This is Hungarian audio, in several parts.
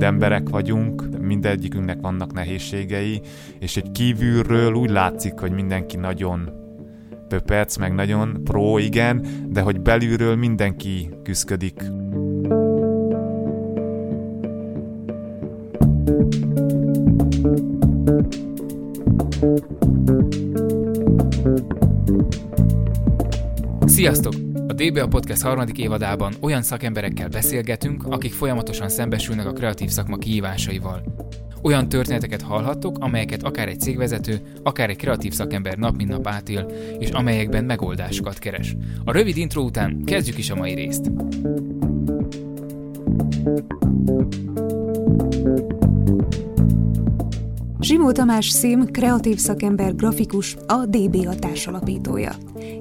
mind emberek vagyunk, mindegyikünknek vannak nehézségei, és egy kívülről úgy látszik, hogy mindenki nagyon pöperc, meg nagyon pro, igen, de hogy belülről mindenki küzdik. Sziasztok! A DBA Podcast harmadik évadában olyan szakemberekkel beszélgetünk, akik folyamatosan szembesülnek a kreatív szakma kihívásaival. Olyan történeteket hallhattok, amelyeket akár egy cégvezető, akár egy kreatív szakember nap mint nap átél, és amelyekben megoldásokat keres. A rövid intro után kezdjük is a mai részt. Zsimó Tamás Szim, kreatív szakember, grafikus, a DBA társalapítója.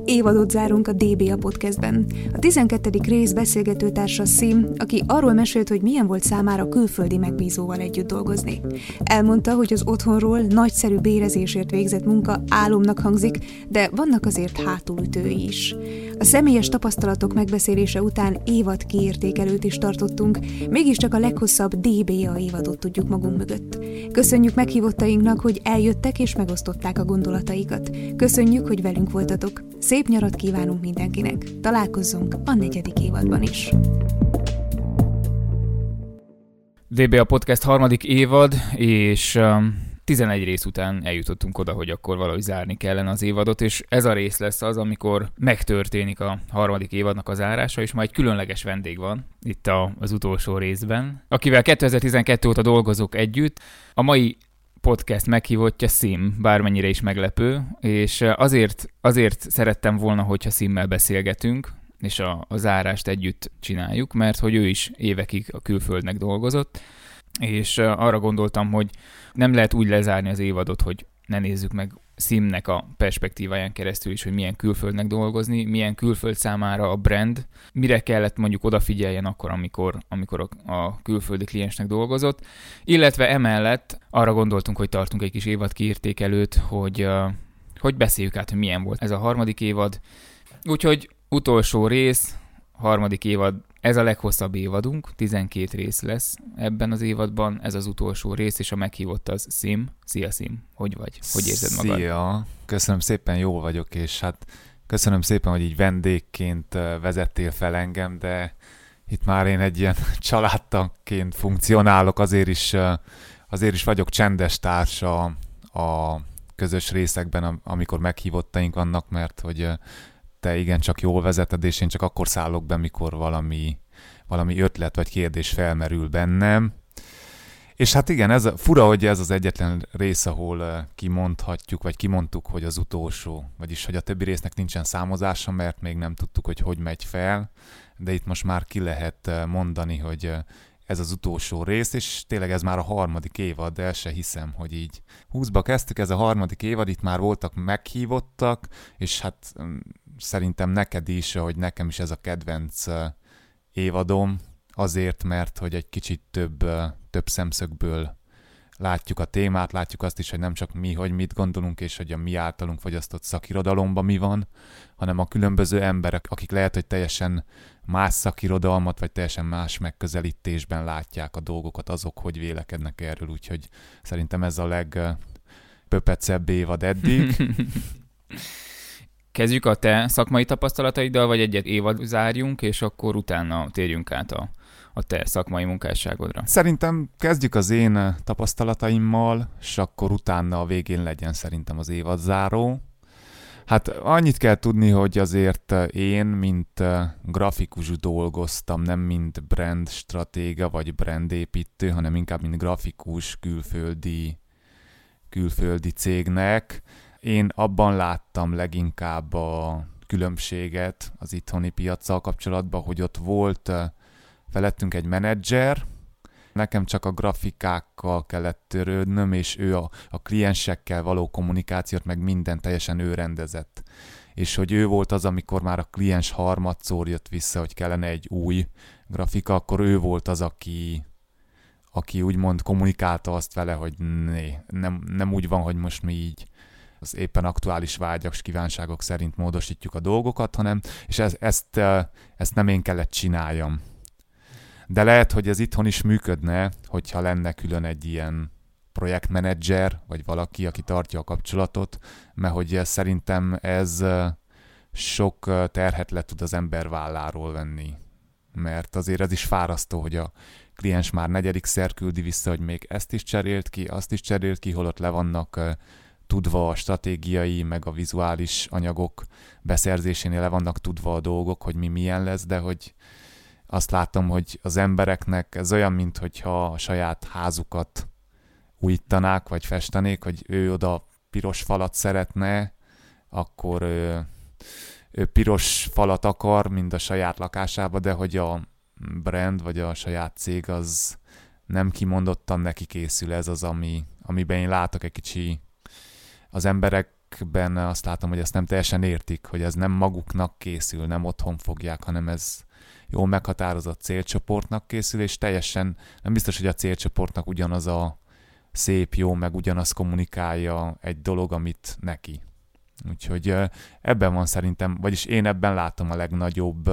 Évadot zárunk a DBA podcastben. A 12. rész beszélgetőtársa Szim, aki arról mesélt, hogy milyen volt számára külföldi megbízóval együtt dolgozni. Elmondta, hogy az otthonról nagyszerű bérezésért végzett munka álomnak hangzik, de vannak azért hátulütői is. A személyes tapasztalatok megbeszélése után évad kiértékelőt is tartottunk, mégiscsak a leghosszabb DBA évadot tudjuk magunk mögött. Köszönjük meghívottainknak, hogy eljöttek és megosztották a gondolataikat. Köszönjük, hogy velünk voltatok. Szép nyarat kívánunk mindenkinek. Találkozzunk a negyedik évadban is. DBA Podcast harmadik évad, és um, 11 rész után eljutottunk oda, hogy akkor valahogy zárni kellene az évadot, és ez a rész lesz az, amikor megtörténik a harmadik évadnak a zárása, és majd egy különleges vendég van itt a, az utolsó részben, akivel 2012 óta dolgozok együtt. A mai podcast meghívottja Sim, bármennyire is meglepő, és azért, azért szerettem volna, hogyha Simmel beszélgetünk, és a, a zárást együtt csináljuk, mert hogy ő is évekig a külföldnek dolgozott, és arra gondoltam, hogy nem lehet úgy lezárni az évadot, hogy ne nézzük meg Simnek a perspektíváján keresztül is, hogy milyen külföldnek dolgozni, milyen külföld számára a brand, mire kellett mondjuk odafigyeljen akkor, amikor, amikor a, külföldi kliensnek dolgozott, illetve emellett arra gondoltunk, hogy tartunk egy kis évad kiértékelőt, hogy, hogy beszéljük át, hogy milyen volt ez a harmadik évad. Úgyhogy utolsó rész, harmadik évad ez a leghosszabb évadunk, 12 rész lesz ebben az évadban, ez az utolsó rész, és a meghívott az Sim. Szia Sim, hogy vagy? Hogy érzed magad? Szia, köszönöm szépen, jó vagyok, és hát köszönöm szépen, hogy így vendégként vezettél fel engem, de itt már én egy ilyen családtagként funkcionálok, azért is, azért is vagyok csendes társa a közös részekben, amikor meghívottaink vannak, mert hogy te igen csak jól vezeted, és én csak akkor szállok be, mikor valami, valami ötlet vagy kérdés felmerül bennem. És hát igen, ez a, fura, hogy ez az egyetlen rész, ahol kimondhatjuk, vagy kimondtuk, hogy az utolsó, vagyis hogy a többi résznek nincsen számozása, mert még nem tudtuk, hogy hogy megy fel, de itt most már ki lehet mondani, hogy ez az utolsó rész, és tényleg ez már a harmadik évad, de el se hiszem, hogy így 20-ba kezdtük, ez a harmadik évad, itt már voltak meghívottak, és hát mm, szerintem neked is, hogy nekem is ez a kedvenc évadom, azért, mert hogy egy kicsit több, több szemszögből látjuk a témát, látjuk azt is, hogy nem csak mi, hogy mit gondolunk, és hogy a mi általunk fogyasztott szakirodalomban mi van, hanem a különböző emberek, akik lehet, hogy teljesen más szakirodalmat, vagy teljesen más megközelítésben látják a dolgokat, azok, hogy vélekednek erről, úgyhogy szerintem ez a legpöpecebb évad eddig. Kezdjük a te szakmai tapasztalataiddal, vagy egyet évad zárjunk, és akkor utána térjünk át a, a te szakmai munkásságodra. Szerintem kezdjük az én tapasztalataimmal, és akkor utána a végén legyen szerintem az évad záró. Hát annyit kell tudni, hogy azért én, mint grafikus dolgoztam, nem mint brand stratéga vagy brandépítő, hanem inkább mint grafikus külföldi, külföldi cégnek. Én abban láttam leginkább a különbséget az itthoni piaccal kapcsolatban, hogy ott volt felettünk egy menedzser, nekem csak a grafikákkal kellett törődnöm, és ő a, a kliensekkel való kommunikációt, meg minden teljesen ő rendezett. És hogy ő volt az, amikor már a kliens harmadszor jött vissza, hogy kellene egy új grafika, akkor ő volt az, aki, aki úgymond kommunikálta azt vele, hogy né, nem, nem úgy van, hogy most mi így az éppen aktuális vágyak és kívánságok szerint módosítjuk a dolgokat, hanem, és ez, ezt, ezt nem én kellett csináljam De lehet, hogy ez itthon is működne, hogyha lenne külön egy ilyen projektmenedzser, vagy valaki, aki tartja a kapcsolatot, mert hogy szerintem ez sok terhet le tud az ember válláról venni. Mert azért ez is fárasztó, hogy a kliens már negyedik küldi vissza, hogy még ezt is cserélt ki, azt is cserélt ki, holott le vannak tudva a stratégiai, meg a vizuális anyagok beszerzésénél le vannak tudva a dolgok, hogy mi milyen lesz, de hogy azt látom, hogy az embereknek ez olyan, mintha a saját házukat újítanák, vagy festenék, hogy ő oda piros falat szeretne, akkor ő, ő piros falat akar, mind a saját lakásába, de hogy a brand, vagy a saját cég az nem kimondottan neki készül, ez az, ami, amiben én látok egy kicsi az emberekben azt látom, hogy ezt nem teljesen értik, hogy ez nem maguknak készül, nem otthon fogják, hanem ez jól meghatározott célcsoportnak készül, és teljesen nem biztos, hogy a célcsoportnak ugyanaz a szép, jó, meg ugyanaz kommunikálja egy dolog, amit neki. Úgyhogy ebben van szerintem, vagyis én ebben látom a legnagyobb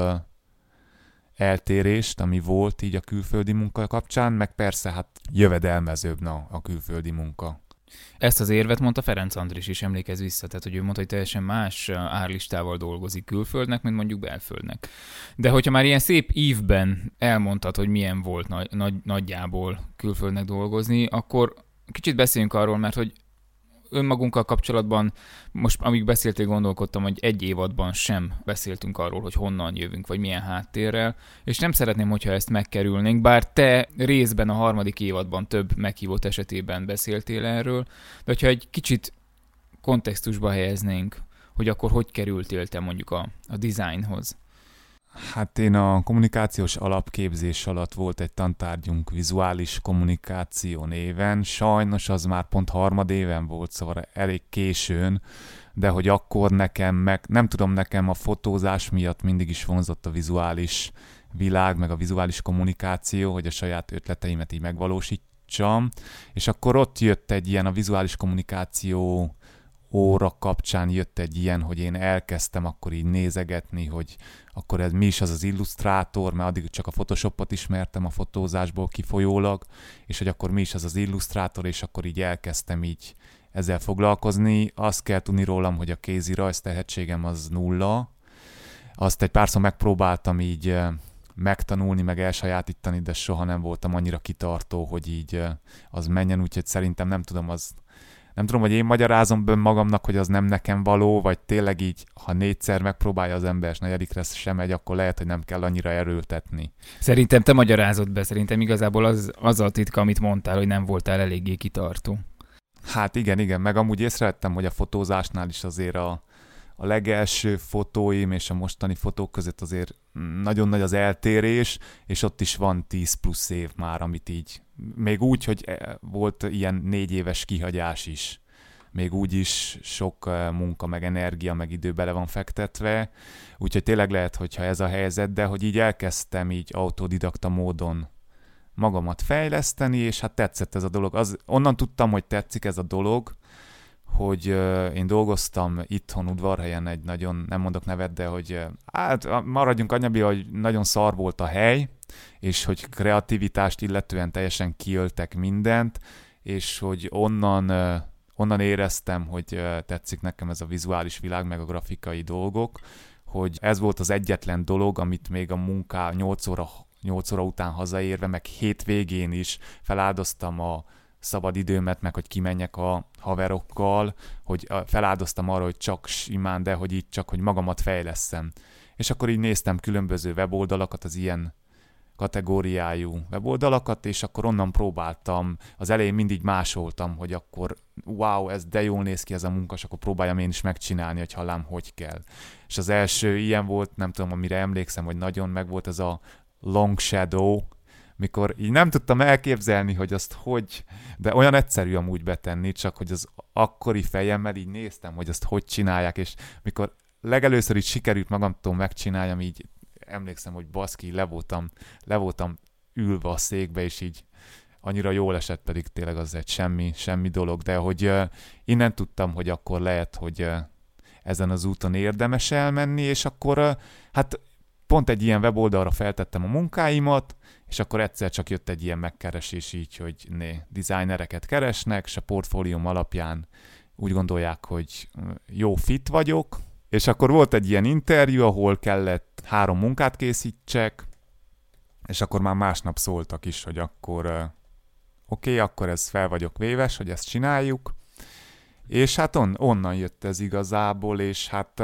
eltérést, ami volt így a külföldi munka kapcsán, meg persze hát jövedelmezőbb na, a külföldi munka. Ezt az érvet mondta Ferenc Andris is, emlékez vissza, tehát hogy ő mondta, hogy teljesen más árlistával dolgozik külföldnek, mint mondjuk belföldnek. De hogyha már ilyen szép ívben elmondtad, hogy milyen volt nagy, nagy, nagyjából külföldnek dolgozni, akkor kicsit beszéljünk arról, mert hogy önmagunkkal kapcsolatban, most amíg beszéltél, gondolkodtam, hogy egy évadban sem beszéltünk arról, hogy honnan jövünk, vagy milyen háttérrel, és nem szeretném, hogyha ezt megkerülnénk, bár te részben a harmadik évadban több meghívott esetében beszéltél erről, de hogyha egy kicsit kontextusba helyeznénk, hogy akkor hogy kerültél te mondjuk a, a designhoz? Hát én a kommunikációs alapképzés alatt volt egy tantárgyunk vizuális kommunikáció néven, sajnos az már pont harmad éven volt, szóval elég későn, de hogy akkor nekem meg, nem tudom, nekem a fotózás miatt mindig is vonzott a vizuális világ, meg a vizuális kommunikáció, hogy a saját ötleteimet így megvalósítsam, és akkor ott jött egy ilyen a vizuális kommunikáció óra kapcsán jött egy ilyen, hogy én elkezdtem akkor így nézegetni, hogy akkor ez mi is az az illusztrátor, mert addig csak a Photoshopot ismertem a fotózásból kifolyólag, és hogy akkor mi is az az illusztrátor, és akkor így elkezdtem így ezzel foglalkozni. Azt kell tudni rólam, hogy a kézi rajz tehetségem az nulla. Azt egy párszor megpróbáltam így megtanulni, meg elsajátítani, de soha nem voltam annyira kitartó, hogy így az menjen, úgyhogy szerintem nem tudom, az nem tudom, hogy én magyarázom bőn magamnak, hogy az nem nekem való, vagy tényleg így, ha négyszer megpróbálja az ember, és negyedikre sem megy, akkor lehet, hogy nem kell annyira erőltetni. Szerintem te magyarázod be, szerintem igazából az, az a titka, amit mondtál, hogy nem voltál eléggé kitartó. Hát igen, igen, meg amúgy észrevettem, hogy a fotózásnál is azért a, a legelső fotóim és a mostani fotók között azért nagyon nagy az eltérés, és ott is van 10 plusz év már, amit így, még úgy, hogy eh, volt ilyen négy éves kihagyás is, még úgy is sok eh, munka, meg energia, meg idő bele van fektetve, úgyhogy tényleg lehet, hogyha ez a helyzet, de hogy így elkezdtem így autodidakta módon magamat fejleszteni, és hát tetszett ez a dolog. Az, onnan tudtam, hogy tetszik ez a dolog, hogy én dolgoztam itthon udvarhelyen egy nagyon, nem mondok nevet, de hogy hát maradjunk annyabi, hogy nagyon szar volt a hely, és hogy kreativitást illetően teljesen kiöltek mindent, és hogy onnan, onnan éreztem, hogy tetszik nekem ez a vizuális világ, meg a grafikai dolgok, hogy ez volt az egyetlen dolog, amit még a munká 8 óra, 8 óra után hazaérve, meg hétvégén is feláldoztam a szabad időmet, meg hogy kimenjek a haverokkal, hogy feláldoztam arra, hogy csak simán, de hogy így csak, hogy magamat fejleszem. És akkor így néztem különböző weboldalakat, az ilyen kategóriájú weboldalakat, és akkor onnan próbáltam, az elején mindig másoltam, hogy akkor wow, ez de jól néz ki ez a munka, és akkor próbáljam én is megcsinálni, hogy hallám, hogy kell. És az első ilyen volt, nem tudom, amire emlékszem, hogy nagyon meg volt ez a Long Shadow, mikor így nem tudtam elképzelni, hogy azt hogy, de olyan egyszerű amúgy betenni, csak hogy az akkori fejemmel így néztem, hogy azt hogy csinálják, és mikor legelőször így sikerült magamtól megcsináljam, így emlékszem, hogy baszki, le voltam, le voltam ülve a székbe, és így annyira jól esett, pedig tényleg az egy semmi, semmi dolog, de hogy uh, innen tudtam, hogy akkor lehet, hogy uh, ezen az úton érdemes elmenni, és akkor uh, hát pont egy ilyen weboldalra feltettem a munkáimat, és akkor egyszer csak jött egy ilyen megkeresés így, hogy né, designereket keresnek, és a portfólióm alapján úgy gondolják, hogy jó fit vagyok, és akkor volt egy ilyen interjú, ahol kellett három munkát készítsek, és akkor már másnap szóltak is, hogy akkor oké, okay, akkor ez fel vagyok véves, hogy ezt csináljuk, és hát on, onnan jött ez igazából, és hát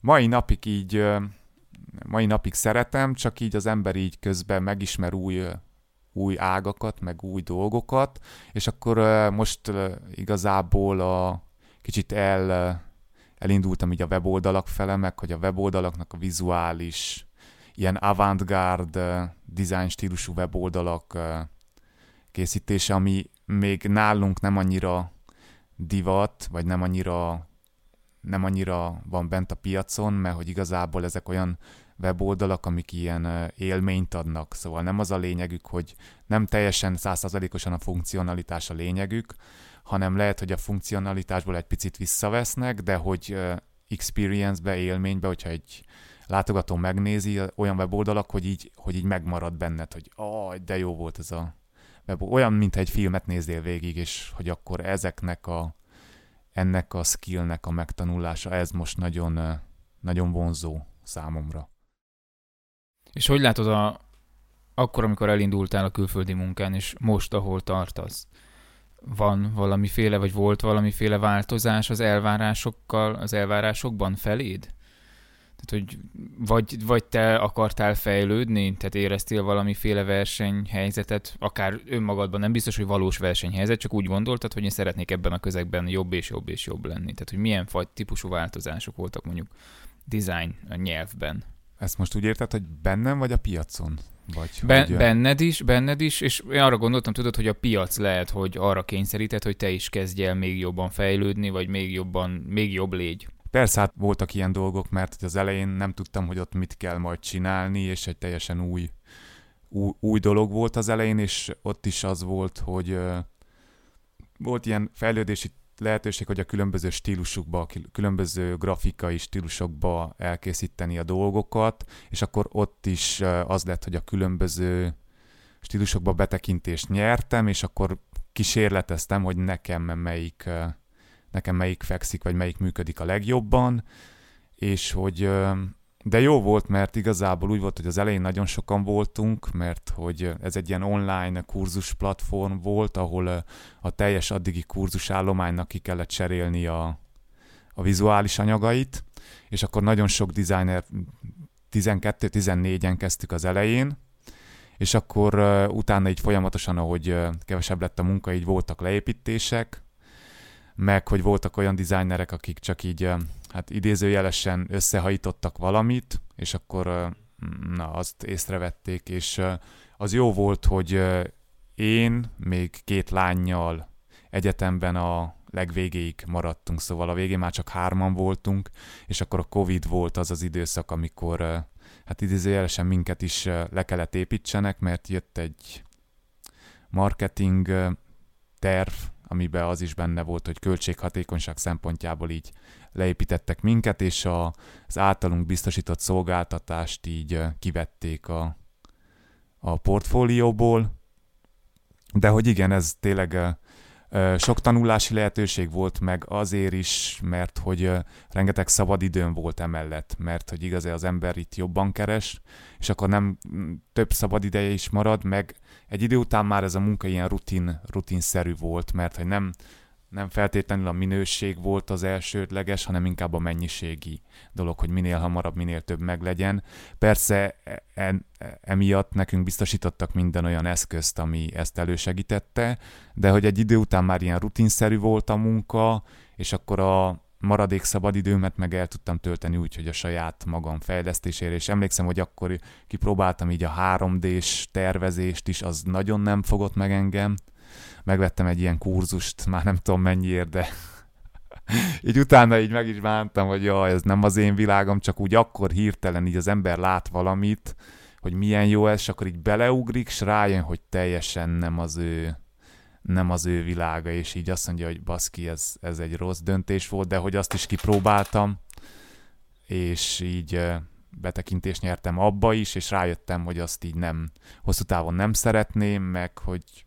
mai napig így, mai napig szeretem, csak így az ember így közben megismer új, új ágakat, meg új dolgokat, és akkor most igazából a kicsit el, elindultam így a weboldalak fele, meg hogy a weboldalaknak a vizuális, ilyen avantgárd design stílusú weboldalak készítése, ami még nálunk nem annyira divat, vagy nem annyira, nem annyira van bent a piacon, mert hogy igazából ezek olyan weboldalak, amik ilyen élményt adnak. Szóval nem az a lényegük, hogy nem teljesen százszerzalékosan a funkcionalitás a lényegük, hanem lehet, hogy a funkcionalitásból egy picit visszavesznek, de hogy experience-be, élménybe, hogyha egy látogató megnézi olyan weboldalak, hogy így, hogy így megmarad benned, hogy ah, de jó volt ez a olyan, mintha egy filmet nézzél végig, és hogy akkor ezeknek a, ennek a skillnek a megtanulása, ez most nagyon, nagyon vonzó számomra. És hogy látod a, akkor, amikor elindultál a külföldi munkán, és most, ahol tartasz? Van valamiféle, vagy volt valamiféle változás az elvárásokkal, az elvárásokban feléd? Tehát, hogy vagy, vagy te akartál fejlődni, tehát éreztél valamiféle versenyhelyzetet, akár önmagadban, nem biztos, hogy valós versenyhelyzet, csak úgy gondoltad, hogy én szeretnék ebben a közegben jobb és jobb és jobb lenni. Tehát, hogy milyen fajt típusú változások voltak mondjuk design a nyelvben. Ezt most úgy érted, hogy bennem vagy a piacon? Vagy, ben, hogy... Benned is, benned is, és én arra gondoltam, tudod, hogy a piac lehet, hogy arra kényszerített, hogy te is kezdj el még jobban fejlődni, vagy még jobban, még jobb légy. Persze hát voltak ilyen dolgok, mert az elején nem tudtam, hogy ott mit kell majd csinálni, és egy teljesen új, új, új dolog volt az elején, és ott is az volt, hogy volt ilyen fejlődési lehetőség, hogy a különböző stílusokba, a különböző grafikai stílusokba elkészíteni a dolgokat, és akkor ott is az lett, hogy a különböző stílusokba betekintést nyertem, és akkor kísérleteztem, hogy nekem melyik nekem melyik fekszik, vagy melyik működik a legjobban, és hogy de jó volt, mert igazából úgy volt, hogy az elején nagyon sokan voltunk, mert hogy ez egy ilyen online kurzus platform volt, ahol a teljes addigi kurzusállománynak ki kellett cserélni a, a vizuális anyagait, és akkor nagyon sok designer 12-14-en kezdtük az elején, és akkor utána így folyamatosan, ahogy kevesebb lett a munka, így voltak leépítések, meg hogy voltak olyan designerek, akik csak így hát idézőjelesen összehajítottak valamit, és akkor na, azt észrevették, és az jó volt, hogy én még két lányjal egyetemben a legvégéig maradtunk, szóval a végén már csak hárman voltunk, és akkor a Covid volt az az időszak, amikor hát idézőjelesen minket is le kellett építsenek, mert jött egy marketing terv, amiben az is benne volt, hogy költséghatékonyság szempontjából így leépítettek minket, és a, az általunk biztosított szolgáltatást így kivették a, a portfólióból. De hogy igen, ez tényleg sok tanulási lehetőség volt meg azért is, mert hogy rengeteg szabad időm volt emellett, mert hogy igaz, az ember itt jobban keres, és akkor nem több szabad ideje is marad, meg egy idő után már ez a munka ilyen rutin, rutinszerű volt, mert hogy nem, nem feltétlenül a minőség volt az elsődleges, hanem inkább a mennyiségi dolog, hogy minél hamarabb, minél több meglegyen. Persze e, e, emiatt nekünk biztosítottak minden olyan eszközt, ami ezt elősegítette, de hogy egy idő után már ilyen rutinszerű volt a munka, és akkor a maradék szabadidőmet meg el tudtam tölteni úgy, hogy a saját magam fejlesztésére, és emlékszem, hogy akkor kipróbáltam így a 3D-s tervezést is, az nagyon nem fogott meg engem, megvettem egy ilyen kurzust, már nem tudom mennyiért, de így utána így meg is bántam, hogy jaj, ez nem az én világom, csak úgy akkor hirtelen így az ember lát valamit, hogy milyen jó ez, és akkor így beleugrik, és rájön, hogy teljesen nem az ő nem az ő világa, és így azt mondja, hogy baszki, ez, ez egy rossz döntés volt, de hogy azt is kipróbáltam, és így betekintést nyertem abba is, és rájöttem, hogy azt így nem, hosszú távon nem szeretném, meg hogy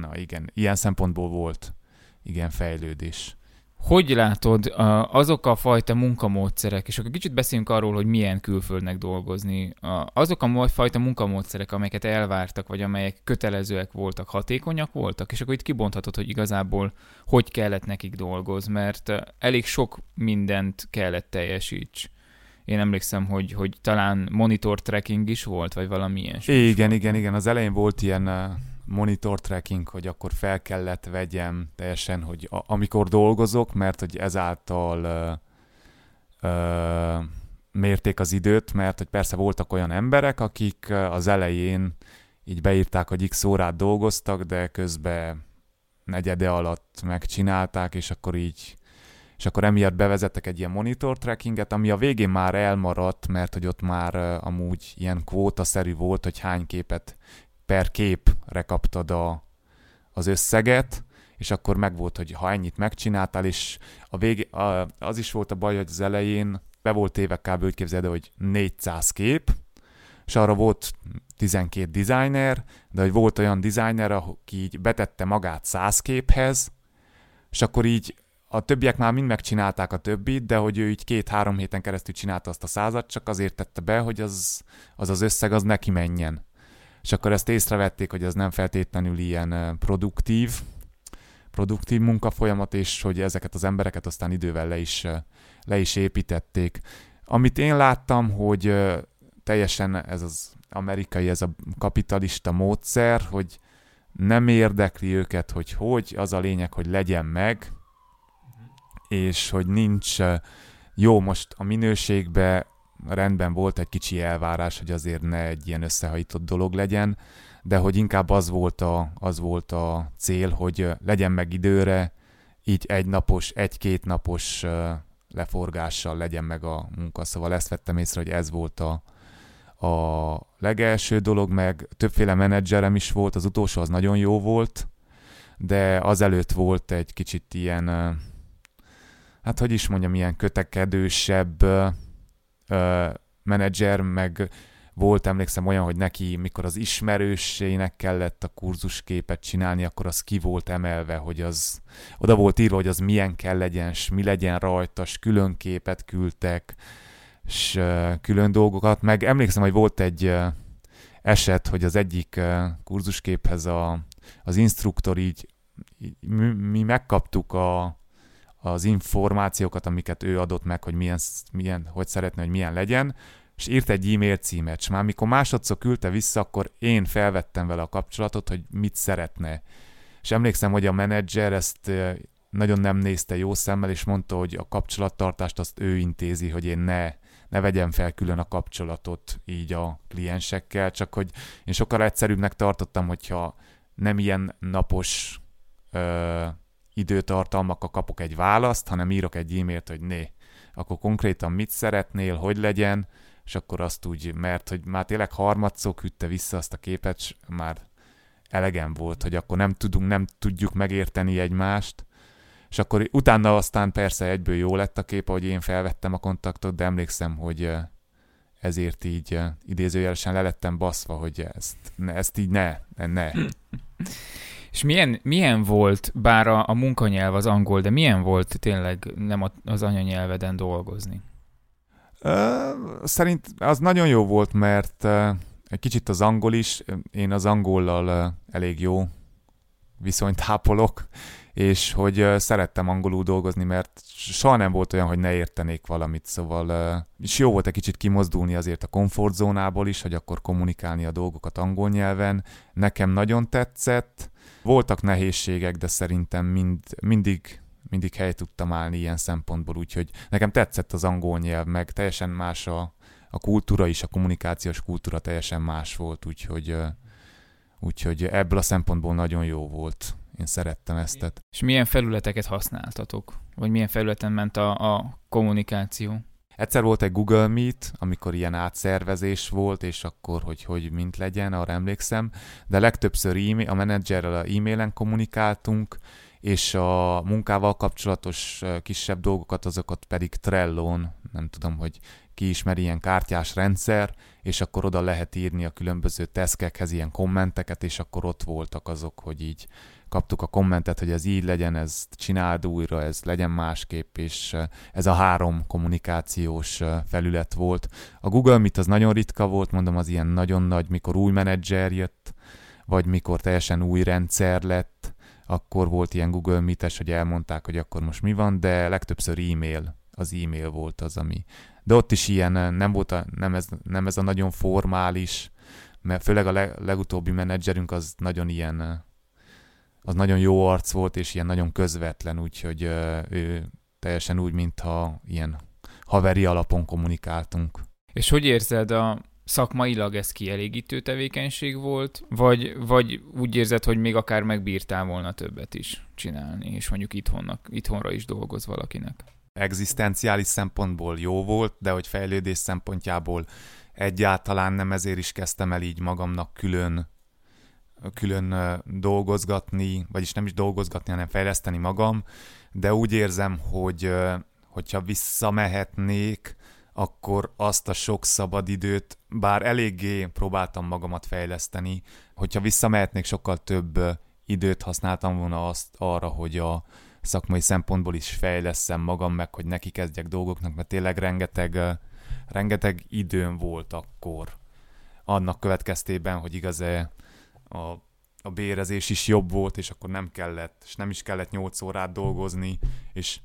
na igen, ilyen szempontból volt igen fejlődés. Hogy látod azok a fajta munkamódszerek, és akkor kicsit beszéljünk arról, hogy milyen külföldnek dolgozni, azok a fajta munkamódszerek, amelyeket elvártak, vagy amelyek kötelezőek voltak, hatékonyak voltak, és akkor itt kibonthatod, hogy igazából hogy kellett nekik dolgozni, mert elég sok mindent kellett teljesíts. Én emlékszem, hogy, hogy talán monitor tracking is volt, vagy valami ilyen. Igen, igen, igen. Az elején volt ilyen monitor tracking, hogy akkor fel kellett vegyem teljesen, hogy a, amikor dolgozok, mert hogy ezáltal ö, ö, mérték az időt, mert hogy persze voltak olyan emberek, akik az elején így beírták, hogy x órát dolgoztak, de közben negyede alatt megcsinálták, és akkor így és akkor emiatt bevezettek egy ilyen monitor trackinget, ami a végén már elmaradt, mert hogy ott már amúgy ilyen kvótaszerű volt, hogy hány képet per képre kaptad a, az összeget, és akkor meg volt, hogy ha ennyit megcsináltál, és a végé, a, az is volt a baj, hogy az elején be volt éve kb. úgy képzeld, hogy 400 kép, és arra volt 12 designer, de hogy volt olyan designer, aki így betette magát 100 képhez, és akkor így a többiek már mind megcsinálták a többit, de hogy ő így két-három héten keresztül csinálta azt a százat, csak azért tette be, hogy az az, az összeg az neki menjen és akkor ezt észrevették, hogy ez nem feltétlenül ilyen produktív, produktív munkafolyamat, és hogy ezeket az embereket aztán idővel le is, le is építették. Amit én láttam, hogy teljesen ez az amerikai, ez a kapitalista módszer, hogy nem érdekli őket, hogy hogy, az a lényeg, hogy legyen meg, és hogy nincs jó most a minőségbe rendben volt egy kicsi elvárás, hogy azért ne egy ilyen összehajított dolog legyen, de hogy inkább az volt a, az volt a cél, hogy legyen meg időre, így egy napos, egy-két napos leforgással legyen meg a munka. Szóval ezt vettem észre, hogy ez volt a, a legelső dolog, meg többféle menedzserem is volt, az utolsó az nagyon jó volt, de azelőtt volt egy kicsit ilyen, hát hogy is mondjam, ilyen kötekedősebb, menedzser, meg volt, emlékszem olyan, hogy neki, mikor az ismerősének kellett a kurzusképet csinálni, akkor az ki volt emelve, hogy az oda volt írva, hogy az milyen kell legyen, s mi legyen rajta, s külön képet küldtek, s külön dolgokat. Meg emlékszem, hogy volt egy eset, hogy az egyik kurzusképhez a, az instruktor így, így mi, mi megkaptuk a, az információkat, amiket ő adott meg, hogy milyen, milyen, hogy szeretne, hogy milyen legyen, és írt egy e-mail címet, és már mikor másodszor küldte vissza, akkor én felvettem vele a kapcsolatot, hogy mit szeretne. És emlékszem, hogy a menedzser ezt nagyon nem nézte jó szemmel, és mondta, hogy a kapcsolattartást azt ő intézi, hogy én ne, ne vegyem fel külön a kapcsolatot így a kliensekkel, csak hogy én sokkal egyszerűbbnek tartottam, hogyha nem ilyen napos ö, időtartalmakkal kapok egy választ, hanem írok egy e-mailt, hogy né, akkor konkrétan mit szeretnél, hogy legyen, és akkor azt úgy, mert hogy már tényleg harmadszor küldte vissza azt a képet, és már elegem volt, hogy akkor nem tudunk, nem tudjuk megérteni egymást, és akkor utána aztán persze egyből jó lett a kép, hogy én felvettem a kontaktot, de emlékszem, hogy ezért így idézőjelesen lelettem baszva, hogy ezt, ezt így ne, ne, ne. És milyen, milyen volt, bár a, a munkanyelv az angol, de milyen volt tényleg nem az anyanyelveden dolgozni? Szerint az nagyon jó volt, mert egy kicsit az angol is, én az angollal elég jó viszonyt ápolok, és hogy szerettem angolul dolgozni, mert soha nem volt olyan, hogy ne értenék valamit, szóval és jó volt egy kicsit kimozdulni azért a komfortzónából is, hogy akkor kommunikálni a dolgokat angol nyelven. Nekem nagyon tetszett, voltak nehézségek, de szerintem mind, mindig, mindig hely tudtam állni ilyen szempontból, úgyhogy nekem tetszett az angol nyelv, meg teljesen más a, a kultúra is, a kommunikációs kultúra teljesen más volt, úgyhogy, úgyhogy ebből a szempontból nagyon jó volt. Én szerettem ezt. És milyen felületeket használtatok? Vagy milyen felületen ment a, a kommunikáció? Egyszer volt egy Google Meet, amikor ilyen átszervezés volt, és akkor, hogy hogy mint legyen, arra emlékszem, de legtöbbször e a menedzserrel a e-mailen kommunikáltunk, és a munkával kapcsolatos kisebb dolgokat, azokat pedig Trellón, nem tudom, hogy kiismeri ilyen kártyás rendszer, és akkor oda lehet írni a különböző teszkekhez ilyen kommenteket, és akkor ott voltak azok, hogy így kaptuk a kommentet, hogy ez így legyen, ez csináld újra, ez legyen másképp, és ez a három kommunikációs felület volt. A Google Meet az nagyon ritka volt, mondom, az ilyen nagyon nagy, mikor új menedzser jött, vagy mikor teljesen új rendszer lett, akkor volt ilyen Google Meet-es, hogy elmondták, hogy akkor most mi van, de legtöbbször e-mail, az e-mail volt az, ami... De ott is ilyen, nem volt a, nem, ez, nem ez a nagyon formális, mert főleg a leg, legutóbbi menedzserünk az nagyon ilyen az nagyon jó arc volt, és ilyen nagyon közvetlen, úgyhogy ő teljesen úgy, mintha ilyen haveri alapon kommunikáltunk. És hogy érzed a szakmailag ez kielégítő tevékenység volt, vagy, vagy úgy érzed, hogy még akár megbírtál volna többet is csinálni, és mondjuk itthonnak, itthonra is dolgoz valakinek? Egzisztenciális szempontból jó volt, de hogy fejlődés szempontjából egyáltalán nem ezért is kezdtem el így magamnak külön külön dolgozgatni, vagyis nem is dolgozgatni, hanem fejleszteni magam, de úgy érzem, hogy hogyha visszamehetnék, akkor azt a sok szabad időt, bár eléggé próbáltam magamat fejleszteni, hogyha visszamehetnék, sokkal több időt használtam volna azt arra, hogy a szakmai szempontból is fejleszem magam, meg hogy neki kezdjek dolgoknak, mert tényleg rengeteg, rengeteg időm volt akkor. Annak következtében, hogy igaz a, a bérezés is jobb volt, és akkor nem kellett, és nem is kellett 8 órát dolgozni, és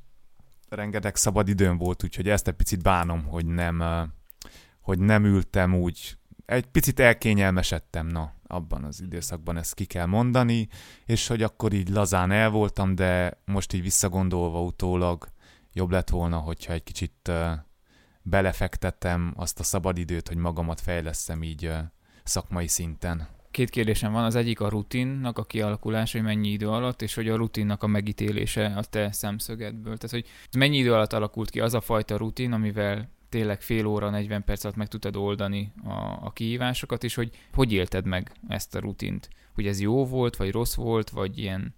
rengeteg szabad időm volt, úgyhogy ezt egy picit bánom, hogy nem, hogy nem ültem úgy, egy picit elkényelmesedtem, na, abban az időszakban ezt ki kell mondani, és hogy akkor így lazán el voltam, de most így visszagondolva utólag jobb lett volna, hogyha egy kicsit belefektettem azt a szabadidőt, hogy magamat fejleszem így szakmai szinten. Két kérdésem van, az egyik a rutinnak a kialakulása, hogy mennyi idő alatt, és hogy a rutinnak a megítélése a te szemszögedből. Tehát, hogy mennyi idő alatt alakult ki az a fajta rutin, amivel tényleg fél óra, 40 perc alatt meg tudtad oldani a, a kihívásokat, és hogy hogy élted meg ezt a rutint? Hogy ez jó volt, vagy rossz volt, vagy ilyen...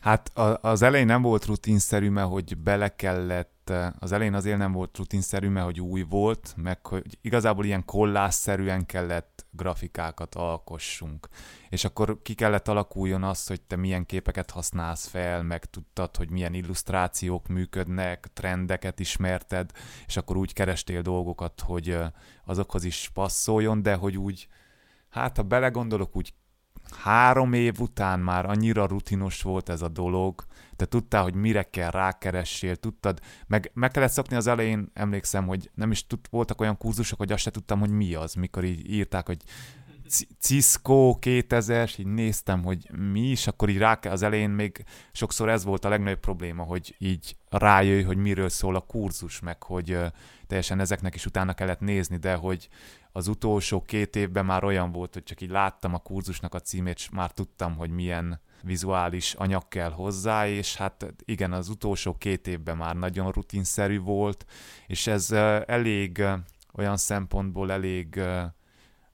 Hát az elején nem volt rutinszerű, mert hogy bele kellett az elején azért nem volt rutinszerű, mert hogy új volt, meg hogy igazából ilyen kollásszerűen kellett grafikákat alkossunk. És akkor ki kellett alakuljon az, hogy te milyen képeket használsz fel, meg tudtad, hogy milyen illusztrációk működnek, trendeket ismerted, és akkor úgy kerestél dolgokat, hogy azokhoz is passzoljon, de hogy úgy, hát ha belegondolok, úgy három év után már annyira rutinos volt ez a dolog, te tudtál, hogy mire kell rákeressél, tudtad, meg, meg kellett szokni az elején, emlékszem, hogy nem is tud, voltak olyan kurzusok, hogy azt se tudtam, hogy mi az, mikor így írták, hogy Cisco 2000, és így néztem, hogy mi is, akkor így rá az elején még sokszor ez volt a legnagyobb probléma, hogy így rájöjj, hogy miről szól a kurzus, meg hogy teljesen ezeknek is utána kellett nézni, de hogy az utolsó két évben már olyan volt, hogy csak így láttam a kurzusnak a címét, és már tudtam, hogy milyen vizuális anyag kell hozzá, és hát igen, az utolsó két évben már nagyon rutinszerű volt, és ez elég olyan szempontból elég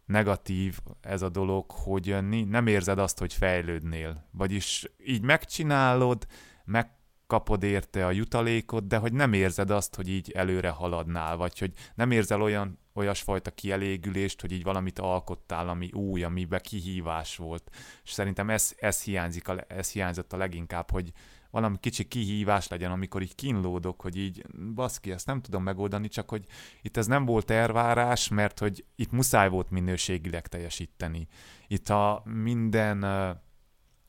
negatív ez a dolog, hogy nem érzed azt, hogy fejlődnél. Vagyis így megcsinálod, megkapod érte a jutalékot, de hogy nem érzed azt, hogy így előre haladnál, vagy hogy nem érzel olyan olyasfajta kielégülést, hogy így valamit alkottál, ami új, amiben kihívás volt. És szerintem ez, ez, hiányzik, ez hiányzott a leginkább, hogy valami kicsi kihívás legyen, amikor így kínlódok, hogy így baszki, ezt nem tudom megoldani, csak hogy itt ez nem volt elvárás, mert hogy itt muszáj volt minőségileg teljesíteni. Itt a minden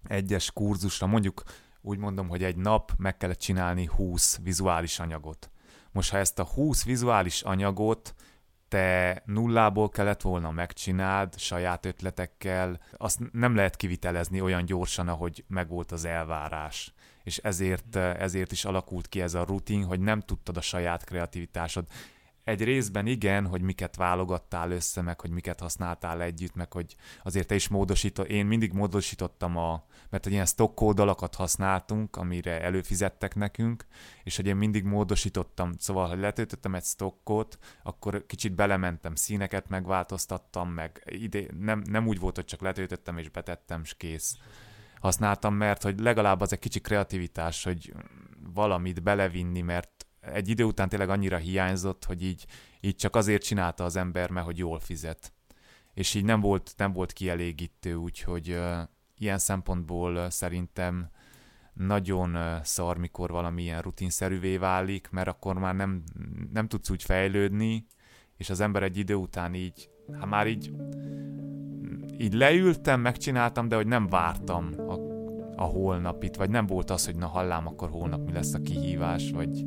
egyes kurzusra, mondjuk úgy mondom, hogy egy nap meg kellett csinálni 20 vizuális anyagot. Most ha ezt a 20 vizuális anyagot te nullából kellett volna megcsináld saját ötletekkel, azt nem lehet kivitelezni olyan gyorsan, ahogy megvolt az elvárás. És ezért, ezért is alakult ki ez a rutin, hogy nem tudtad a saját kreativitásod. Egy részben igen, hogy miket válogattál össze, meg hogy miket használtál együtt, meg hogy azért te is módosítod. Én mindig módosítottam a, mert egy ilyen stock kódalakat használtunk, amire előfizettek nekünk, és hogy én mindig módosítottam, szóval, ha letöltöttem egy stockot, akkor kicsit belementem, színeket megváltoztattam, meg ide, nem, nem úgy volt, hogy csak letöltöttem és betettem, és kész. Használtam, mert hogy legalább az egy kicsi kreativitás, hogy valamit belevinni, mert egy idő után tényleg annyira hiányzott, hogy így, így csak azért csinálta az ember, mert hogy jól fizet. És így nem volt, nem volt kielégítő, úgyhogy uh, ilyen szempontból uh, szerintem nagyon uh, szar, mikor valami ilyen rutinszerűvé válik, mert akkor már nem, nem tudsz úgy fejlődni, és az ember egy idő után így, hát már így, így leültem, megcsináltam, de hogy nem vártam a, a holnapit, vagy nem volt az, hogy na hallám, akkor holnap mi lesz a kihívás, vagy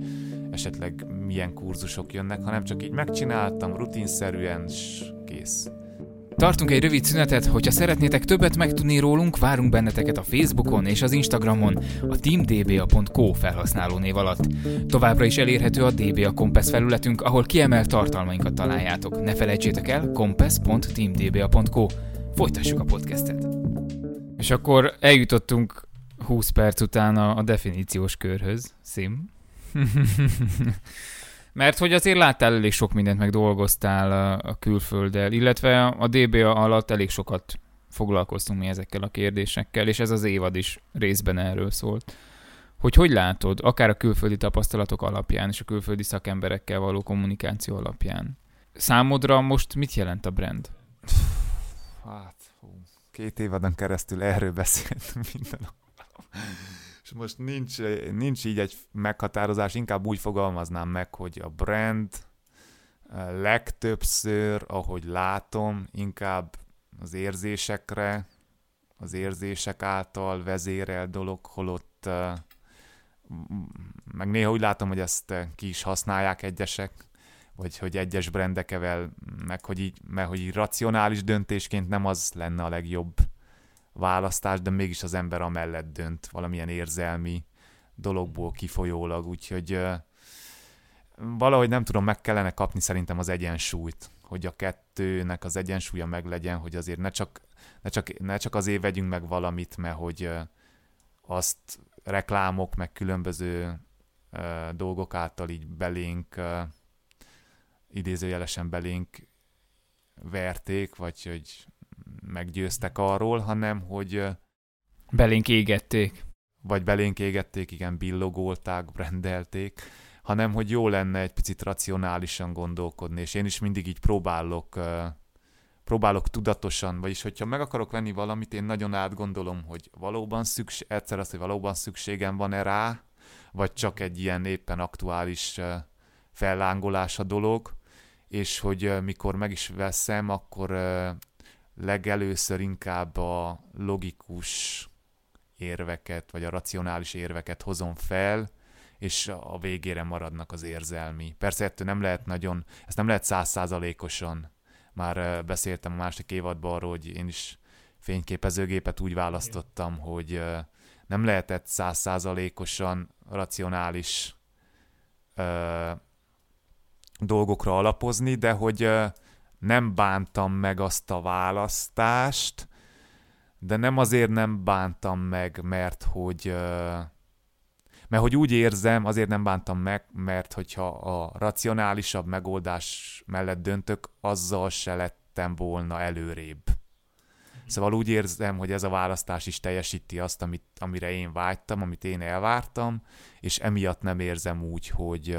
esetleg milyen kurzusok jönnek, hanem csak így megcsináltam rutinszerűen, és kész. Tartunk egy rövid szünetet, hogyha szeretnétek többet megtudni rólunk, várunk benneteket a Facebookon és az Instagramon a teamdba.co felhasználó név alatt. Továbbra is elérhető a DBA Compass felületünk, ahol kiemelt tartalmainkat találjátok. Ne felejtsétek el compass.teamdba.co. Folytassuk a podcastet. És akkor eljutottunk 20 perc után a, definíciós körhöz, Sim. Mert hogy azért láttál elég sok mindent, meg dolgoztál a, külfölddel, illetve a DBA alatt elég sokat foglalkoztunk mi ezekkel a kérdésekkel, és ez az évad is részben erről szólt. Hogy hogy látod, akár a külföldi tapasztalatok alapján és a külföldi szakemberekkel való kommunikáció alapján? Számodra most mit jelent a brand? Hát, két évadon keresztül erről beszéltünk minden és most nincs, nincs így egy meghatározás, inkább úgy fogalmaznám meg, hogy a brand eh, legtöbbször, ahogy látom, inkább az érzésekre, az érzések által vezérel dolog, holott eh, meg néha úgy látom, hogy ezt eh, ki is használják egyesek, vagy hogy egyes brendekevel, meg hogy így, mert hogy így racionális döntésként nem az lenne a legjobb választás, de mégis az ember amellett dönt valamilyen érzelmi dologból kifolyólag, úgyhogy valahogy nem tudom, meg kellene kapni szerintem az egyensúlyt, hogy a kettőnek az egyensúlya meg legyen, hogy azért ne csak, ne csak, ne csak azért vegyünk meg valamit, mert hogy azt reklámok, meg különböző dolgok által így belénk, idézőjelesen belénk verték, vagy hogy meggyőztek arról, hanem hogy... Belénk égették. Vagy belénk égették, igen, billogolták, brendelték, hanem hogy jó lenne egy picit racionálisan gondolkodni, és én is mindig így próbálok, próbálok tudatosan, vagyis hogyha meg akarok venni valamit, én nagyon átgondolom, hogy valóban szükség, egyszer az, hogy valóban szükségem van-e rá, vagy csak egy ilyen éppen aktuális fellángolás a dolog, és hogy mikor meg is veszem, akkor legelőször inkább a logikus érveket, vagy a racionális érveket hozom fel, és a végére maradnak az érzelmi. Persze ettől nem lehet nagyon, ezt nem lehet százszázalékosan. Már beszéltem a másik évadban arról, hogy én is fényképezőgépet úgy választottam, hogy nem lehetett százszázalékosan racionális ö, dolgokra alapozni, de hogy nem bántam meg azt a választást, de nem azért nem bántam meg, mert hogy mert hogy úgy érzem, azért nem bántam meg, mert hogyha a racionálisabb megoldás mellett döntök, azzal se lettem volna előrébb. Szóval úgy érzem, hogy ez a választás is teljesíti azt, amit, amire én vágytam, amit én elvártam, és emiatt nem érzem úgy, hogy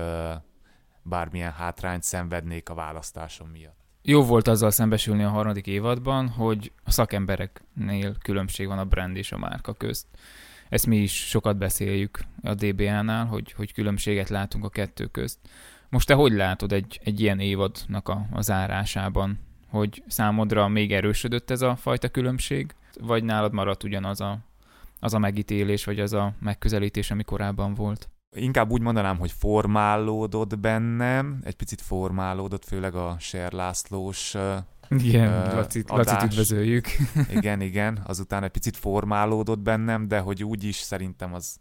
bármilyen hátrányt szenvednék a választásom miatt jó volt azzal szembesülni a harmadik évadban, hogy a szakembereknél különbség van a brand és a márka közt. Ezt mi is sokat beszéljük a DBA-nál, hogy, hogy különbséget látunk a kettő közt. Most te hogy látod egy, egy ilyen évadnak a, a zárásában, hogy számodra még erősödött ez a fajta különbség, vagy nálad maradt ugyanaz a, az a megítélés, vagy az a megközelítés, ami korábban volt? Inkább úgy mondanám, hogy formálódott bennem, egy picit formálódott, főleg a Ser Lászlós igen, uh, Lacit, Lacit üdvözöljük. igen, igen, azután egy picit formálódott bennem, de hogy úgy is szerintem az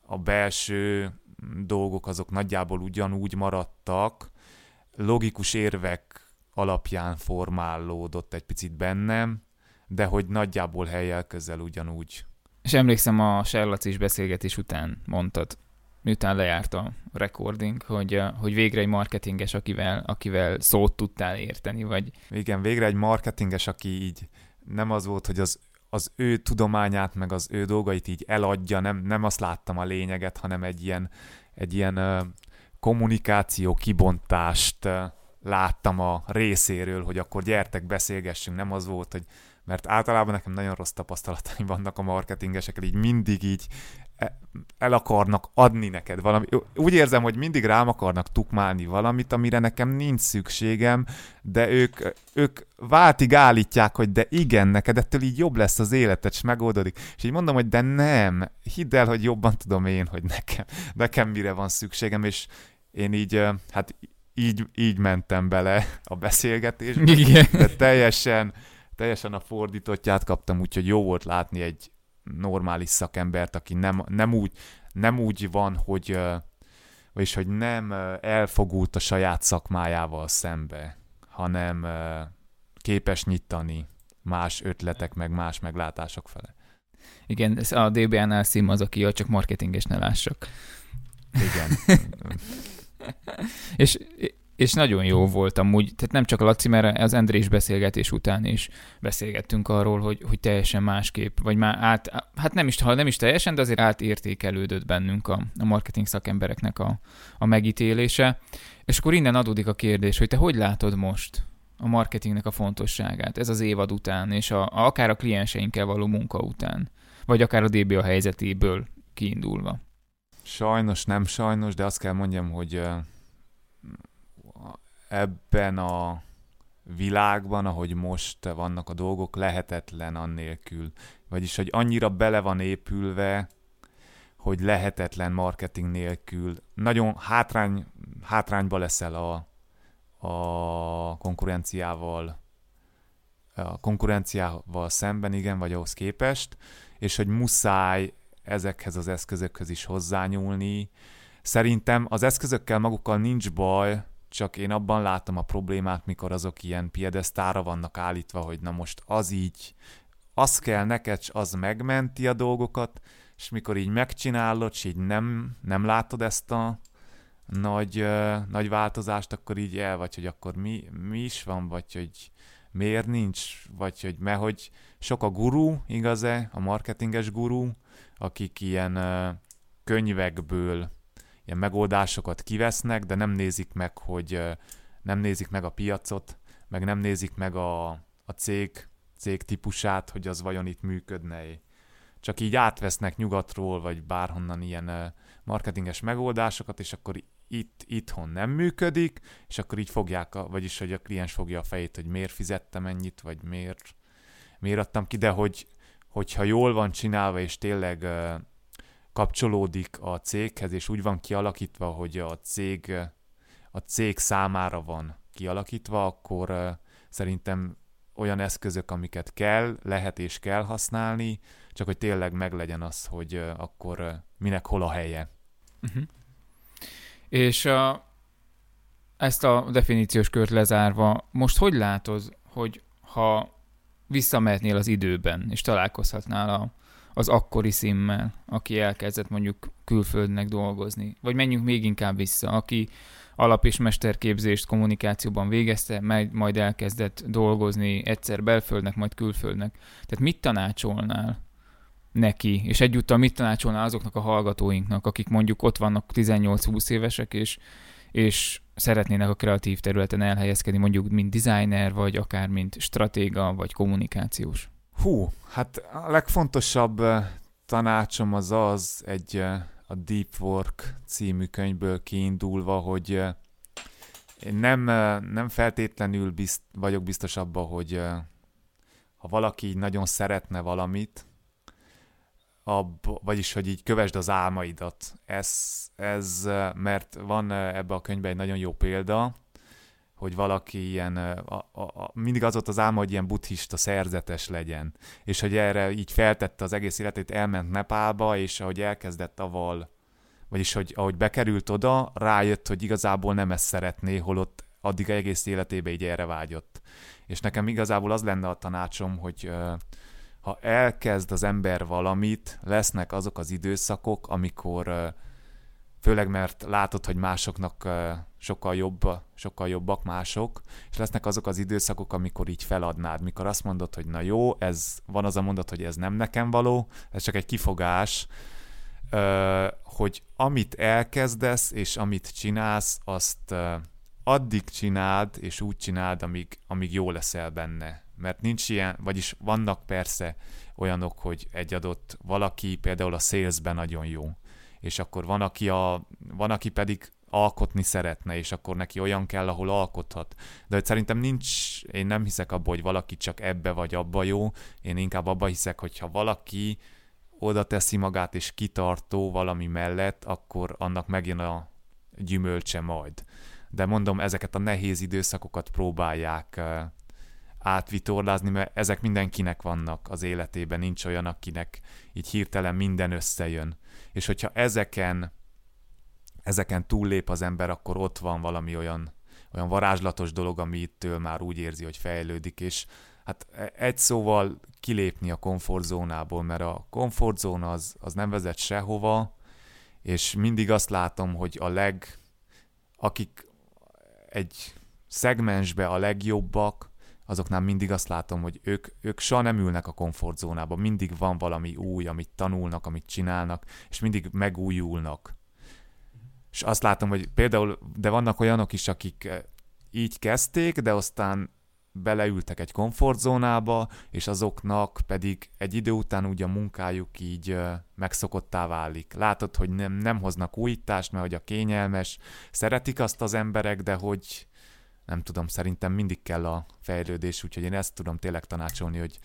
a belső dolgok azok nagyjából ugyanúgy maradtak, logikus érvek alapján formálódott egy picit bennem, de hogy nagyjából helyel közel ugyanúgy. És emlékszem a Serlaci is beszélgetés után mondtad, miután lejárt a recording, hogy, hogy végre egy marketinges, akivel, akivel szót tudtál érteni, vagy... Igen, végre egy marketinges, aki így nem az volt, hogy az, az ő tudományát, meg az ő dolgait így eladja, nem, nem azt láttam a lényeget, hanem egy ilyen, egy ilyen uh, kommunikáció kibontást láttam a részéről, hogy akkor gyertek, beszélgessünk, nem az volt, hogy mert általában nekem nagyon rossz tapasztalataim vannak a marketingesekkel, így mindig így el akarnak adni neked valami. Úgy érzem, hogy mindig rám akarnak tukmálni valamit, amire nekem nincs szükségem, de ők, ők váltig állítják, hogy de igen, neked ettől így jobb lesz az életed, és megoldódik. És így mondom, hogy de nem, hidd el, hogy jobban tudom én, hogy nekem, nekem mire van szükségem, és én így, hát így, így mentem bele a beszélgetésbe, Igen. de teljesen, teljesen a fordítottját kaptam, úgyhogy jó volt látni egy normális szakembert, aki nem, nem, úgy, nem úgy van, hogy vagyis hogy nem elfogult a saját szakmájával szembe, hanem képes nyitani más ötletek, meg más meglátások fele. Igen, ez a DBA-nál szím az, aki csak marketinges ne lássak. Igen. és, és nagyon jó volt amúgy, tehát nem csak Laci, mert az Andrés beszélgetés után is beszélgettünk arról, hogy, hogy teljesen másképp, vagy már át, hát nem is, ha nem is teljesen, de azért átértékelődött bennünk a, a marketing szakembereknek a, a megítélése. És akkor innen adódik a kérdés, hogy te hogy látod most a marketingnek a fontosságát, ez az évad után, és a, a, akár a klienseinkkel való munka után, vagy akár a DBA helyzetéből kiindulva? Sajnos, nem sajnos, de azt kell mondjam, hogy ebben a világban, ahogy most vannak a dolgok, lehetetlen annélkül. Vagyis, hogy annyira bele van épülve, hogy lehetetlen marketing nélkül. Nagyon hátrány, hátrányba leszel a, a konkurenciával a konkurenciával szemben, igen, vagy ahhoz képest, és hogy muszáj ezekhez az eszközökhöz is hozzányúlni. Szerintem az eszközökkel magukkal nincs baj, csak én abban látom a problémát, mikor azok ilyen piedesztára vannak állítva, hogy na most az így, az kell neked, az megmenti a dolgokat, és mikor így megcsinálod, és így nem, nem látod ezt a nagy, uh, nagy változást, akkor így el vagy, hogy akkor mi, mi is van, vagy hogy miért nincs, vagy hogy mert hogy sok a guru, igaz-e, a marketinges guru, akik ilyen uh, könyvekből ilyen megoldásokat kivesznek, de nem nézik meg, hogy nem nézik meg a piacot, meg nem nézik meg a, a cég, cég típusát, hogy az vajon itt működne. Csak így átvesznek nyugatról, vagy bárhonnan ilyen marketinges megoldásokat, és akkor itt, itthon nem működik, és akkor így fogják, a, vagyis hogy a kliens fogja a fejét, hogy miért fizettem ennyit, vagy miért, miért adtam ki, de hogy, hogyha jól van csinálva, és tényleg kapcsolódik a céghez, és úgy van kialakítva, hogy a cég, a cég számára van kialakítva, akkor szerintem olyan eszközök, amiket kell, lehet és kell használni, csak hogy tényleg meglegyen az, hogy akkor minek hol a helye. Uh-huh. És a, ezt a definíciós kört lezárva, most hogy látod, hogy ha visszamehetnél az időben, és találkozhatnál a, az akkori szimmel, aki elkezdett mondjuk külföldnek dolgozni. Vagy menjünk még inkább vissza, aki alap- és mesterképzést kommunikációban végezte, majd elkezdett dolgozni egyszer belföldnek, majd külföldnek. Tehát mit tanácsolnál neki, és egyúttal mit tanácsolnál azoknak a hallgatóinknak, akik mondjuk ott vannak 18-20 évesek, és, és szeretnének a kreatív területen elhelyezkedni, mondjuk mint designer, vagy akár mint stratéga, vagy kommunikációs? Hú, hát a legfontosabb tanácsom az az, egy a Deep Work című könyvből kiindulva, hogy én nem, nem feltétlenül bizt, vagyok biztos abban, hogy ha valaki nagyon szeretne valamit, ab, vagyis, hogy így kövesd az álmaidat. Ez, ez, mert van ebbe a könyvben egy nagyon jó példa, hogy valaki ilyen, a, a, a, mindig az ott az álma, hogy ilyen buddhista szerzetes legyen, és hogy erre így feltette az egész életét, elment Nepálba, és ahogy elkezdett aval, vagyis hogy ahogy bekerült oda, rájött, hogy igazából nem ezt szeretné, holott addig egész életébe így erre vágyott. És nekem igazából az lenne a tanácsom, hogy ha elkezd az ember valamit, lesznek azok az időszakok, amikor főleg mert látod, hogy másoknak sokkal, jobb, sokkal jobbak mások, és lesznek azok az időszakok, amikor így feladnád, mikor azt mondod, hogy na jó, ez van az a mondat, hogy ez nem nekem való, ez csak egy kifogás, hogy amit elkezdesz, és amit csinálsz, azt addig csináld, és úgy csináld, amíg, amíg jó leszel benne. Mert nincs ilyen, vagyis vannak persze olyanok, hogy egy adott valaki például a salesben nagyon jó, és akkor van, aki, a, van, aki pedig alkotni szeretne, és akkor neki olyan kell, ahol alkothat. De hogy szerintem nincs, én nem hiszek abba, hogy valaki csak ebbe vagy abba jó, én inkább abba hiszek, hogyha valaki oda teszi magát és kitartó valami mellett, akkor annak megjön a gyümölcse majd. De mondom, ezeket a nehéz időszakokat próbálják átvitorlázni, mert ezek mindenkinek vannak az életében, nincs olyan, akinek így hirtelen minden összejön. És hogyha ezeken, ezeken túllép az ember, akkor ott van valami olyan, olyan varázslatos dolog, ami ittől már úgy érzi, hogy fejlődik, és hát e, egy szóval kilépni a komfortzónából, mert a komfortzóna az, az nem vezet sehova, és mindig azt látom, hogy a leg, akik egy szegmensbe a legjobbak, azoknál mindig azt látom, hogy ők, ők soha nem ülnek a komfortzónába, mindig van valami új, amit tanulnak, amit csinálnak, és mindig megújulnak. És azt látom, hogy például, de vannak olyanok is, akik eh, így kezdték, de aztán beleültek egy komfortzónába, és azoknak pedig egy idő után ugye a munkájuk így eh, megszokottá válik. Látod, hogy nem, nem hoznak újítást, mert hogy a kényelmes, szeretik azt az emberek, de hogy nem tudom, szerintem mindig kell a fejlődés, úgyhogy én ezt tudom tényleg tanácsolni, hogy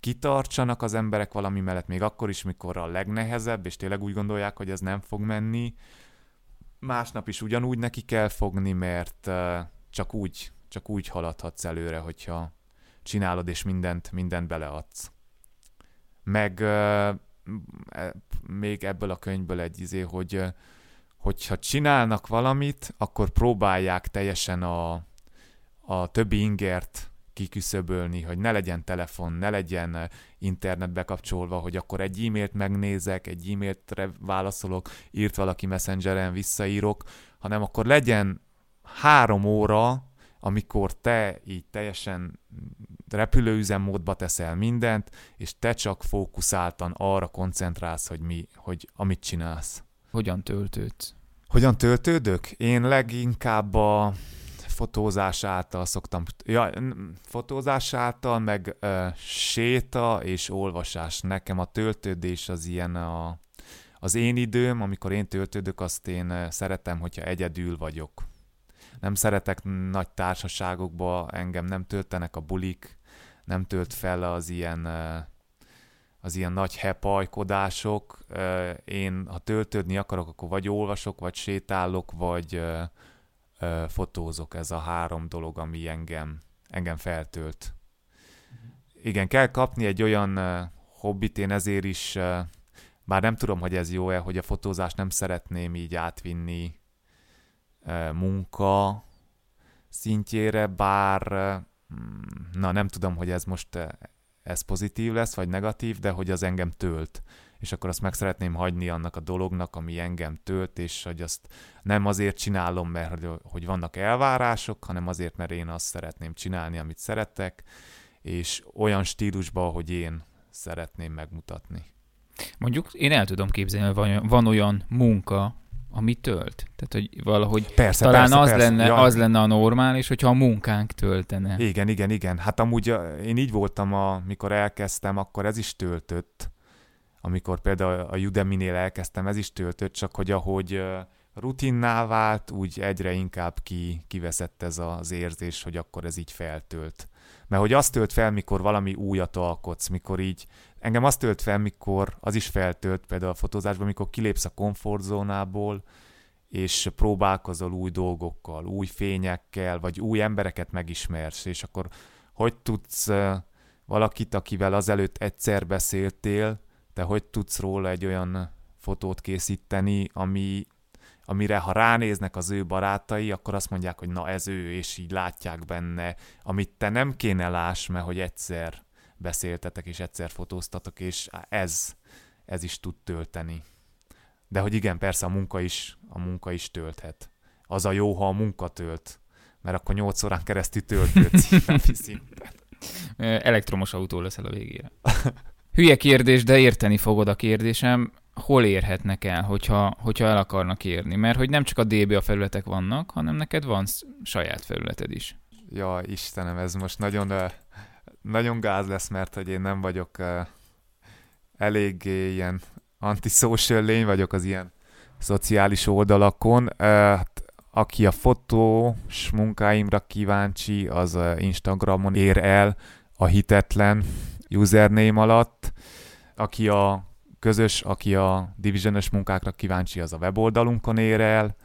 kitartsanak az emberek valami mellett, még akkor is, mikor a legnehezebb, és tényleg úgy gondolják, hogy ez nem fog menni. Másnap is ugyanúgy neki kell fogni, mert csak úgy, csak úgy haladhatsz előre, hogyha csinálod, és mindent, mindent beleadsz. Meg e, még ebből a könyvből egy izé, hogy hogyha csinálnak valamit, akkor próbálják teljesen a, a többi ingert kiküszöbölni, hogy ne legyen telefon, ne legyen internet bekapcsolva, hogy akkor egy e-mailt megnézek, egy e-mailtre válaszolok, írt valaki messengeren, visszaírok, hanem akkor legyen három óra, amikor te így teljesen repülőüzemmódba teszel mindent, és te csak fókuszáltan arra koncentrálsz, hogy, mi, hogy amit csinálsz. Hogyan töltődsz? Hogyan töltődök? Én leginkább a fotózás által szoktam, ja, fotózás által, meg ö, séta és olvasás. Nekem a töltődés az ilyen a, az én időm, amikor én töltődök, azt én szeretem, hogyha egyedül vagyok. Nem szeretek nagy társaságokba, engem nem töltenek a bulik, nem tölt fel az ilyen az ilyen nagy hepajkodások. Én, ha töltődni akarok, akkor vagy olvasok, vagy sétálok, vagy fotózok, ez a három dolog, ami engem, engem feltölt. Igen, kell kapni egy olyan hobbit, én ezért is, bár nem tudom, hogy ez jó-e, hogy a fotózást nem szeretném így átvinni munka szintjére, bár mm, na nem tudom, hogy ez most ez pozitív lesz, vagy negatív, de hogy az engem tölt és akkor azt meg szeretném hagyni annak a dolognak, ami engem tölt, és hogy azt nem azért csinálom, mert hogy vannak elvárások, hanem azért, mert én azt szeretném csinálni, amit szeretek, és olyan stílusban, hogy én szeretném megmutatni. Mondjuk én el tudom képzelni, hogy van, van olyan munka, ami tölt. Tehát, hogy valahogy persze, talán persze, az, persze. Lenne, Ja. az lenne a normális, hogyha a munkánk töltene. Igen, igen, igen. Hát amúgy én így voltam, amikor elkezdtem, akkor ez is töltött amikor például a Udemy-nél elkezdtem, ez is töltött, csak hogy ahogy rutinná vált, úgy egyre inkább ki, kiveszett ez az érzés, hogy akkor ez így feltölt. Mert hogy azt tölt fel, mikor valami újat alkotsz, mikor így, engem azt tölt fel, mikor az is feltölt például a fotózásban, mikor kilépsz a komfortzónából, és próbálkozol új dolgokkal, új fényekkel, vagy új embereket megismersz, és akkor hogy tudsz valakit, akivel azelőtt egyszer beszéltél, te hogy tudsz róla egy olyan fotót készíteni, ami, amire ha ránéznek az ő barátai, akkor azt mondják, hogy na ez ő, és így látják benne, amit te nem kéne láss, mert hogy egyszer beszéltetek, és egyszer fotóztatok, és ez, ez is tud tölteni. De hogy igen, persze a munka is, a munka is tölthet. Az a jó, ha a munka tölt, mert akkor 8 órán keresztül töltődsz napi szinten. Elektromos autó leszel a végére. Hülye kérdés, de érteni fogod a kérdésem. hol érhetnek el, hogyha, hogyha el akarnak érni? Mert hogy nem csak a DB a felületek vannak, hanem neked van saját felületed is. Ja, Istenem, ez most nagyon, nagyon gáz lesz, mert hogy én nem vagyok eléggé ilyen antisocial lény vagyok az ilyen szociális oldalakon. Hát, aki a fotós munkáimra kíváncsi, az Instagramon ér el a hitetlen username alatt. Aki a közös, aki a divisionos munkákra kíváncsi, az a weboldalunkon ér el.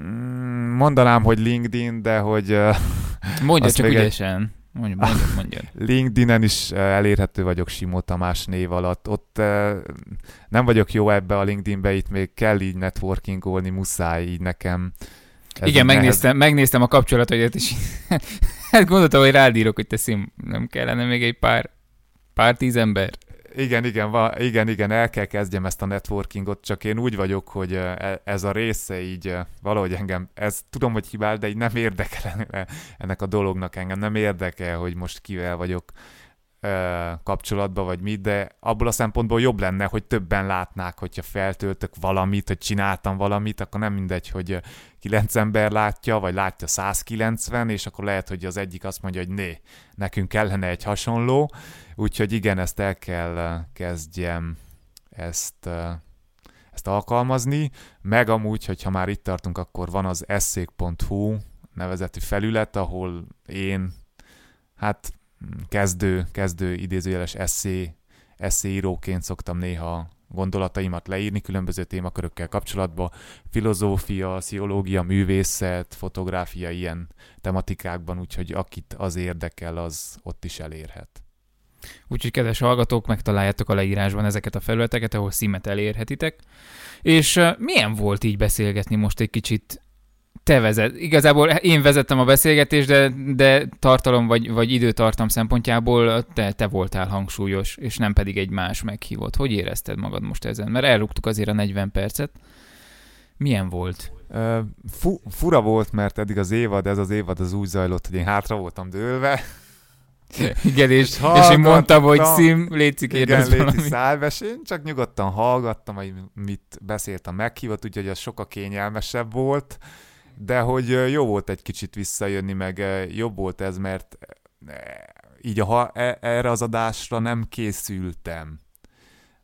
Mm, mondanám, hogy LinkedIn, de hogy... Mondja csak ügyesen. Mondja, mondja, mondja. LinkedIn-en is elérhető vagyok Simó Tamás név alatt. Ott nem vagyok jó ebbe a LinkedIn-be, itt még kell így networkingolni, muszáj így nekem. Ez Igen, megnéztem, nehez... megnéztem a kapcsolatodat, és hát gondoltam, hogy rád írok, hogy te szim, nem kellene még egy pár, pár tíz ember. Igen, igen, va, igen, igen, el kell kezdjem ezt a networkingot, csak én úgy vagyok, hogy e, ez a része így valahogy engem, ez tudom, hogy hibál, de így nem érdekel ennek a dolognak engem, nem érdekel, hogy most kivel vagyok kapcsolatban, vagy mit, de abból a szempontból jobb lenne, hogy többen látnák, hogyha feltöltök valamit, hogy csináltam valamit, akkor nem mindegy, hogy 9 ember látja, vagy látja 190, és akkor lehet, hogy az egyik azt mondja, hogy né, nekünk kellene egy hasonló, úgyhogy igen, ezt el kell kezdjem ezt, ezt alkalmazni, meg amúgy, hogyha már itt tartunk, akkor van az eszék.hu nevezetű felület, ahol én hát kezdő, kezdő idézőjeles eszé, eszéíróként szoktam néha gondolataimat leírni különböző témakörökkel kapcsolatban, filozófia, pszichológia, művészet, fotográfia, ilyen tematikákban, úgyhogy akit az érdekel, az ott is elérhet. Úgyhogy kedves hallgatók, megtaláljátok a leírásban ezeket a felületeket, ahol szímet elérhetitek. És milyen volt így beszélgetni most egy kicsit te vezet. Igazából én vezettem a beszélgetést, de, de tartalom vagy, vagy időtartam szempontjából te, te voltál hangsúlyos, és nem pedig egy más meghívott. Hogy érezted magad most ezen? Mert elrúgtuk azért a 40 percet. Milyen volt? Uh, fu- fura volt, mert eddig az évad, ez az évad az úgy zajlott, hogy én hátra voltam dőlve. Igen, és, és, és én mondtam, hogy szim, léci Igen, léci szálves, én csak nyugodtan hallgattam, hogy mit beszélt a meghívott, úgyhogy az sokkal kényelmesebb volt de hogy jó volt egy kicsit visszajönni, meg jobb volt ez, mert így a, e, erre az adásra nem készültem.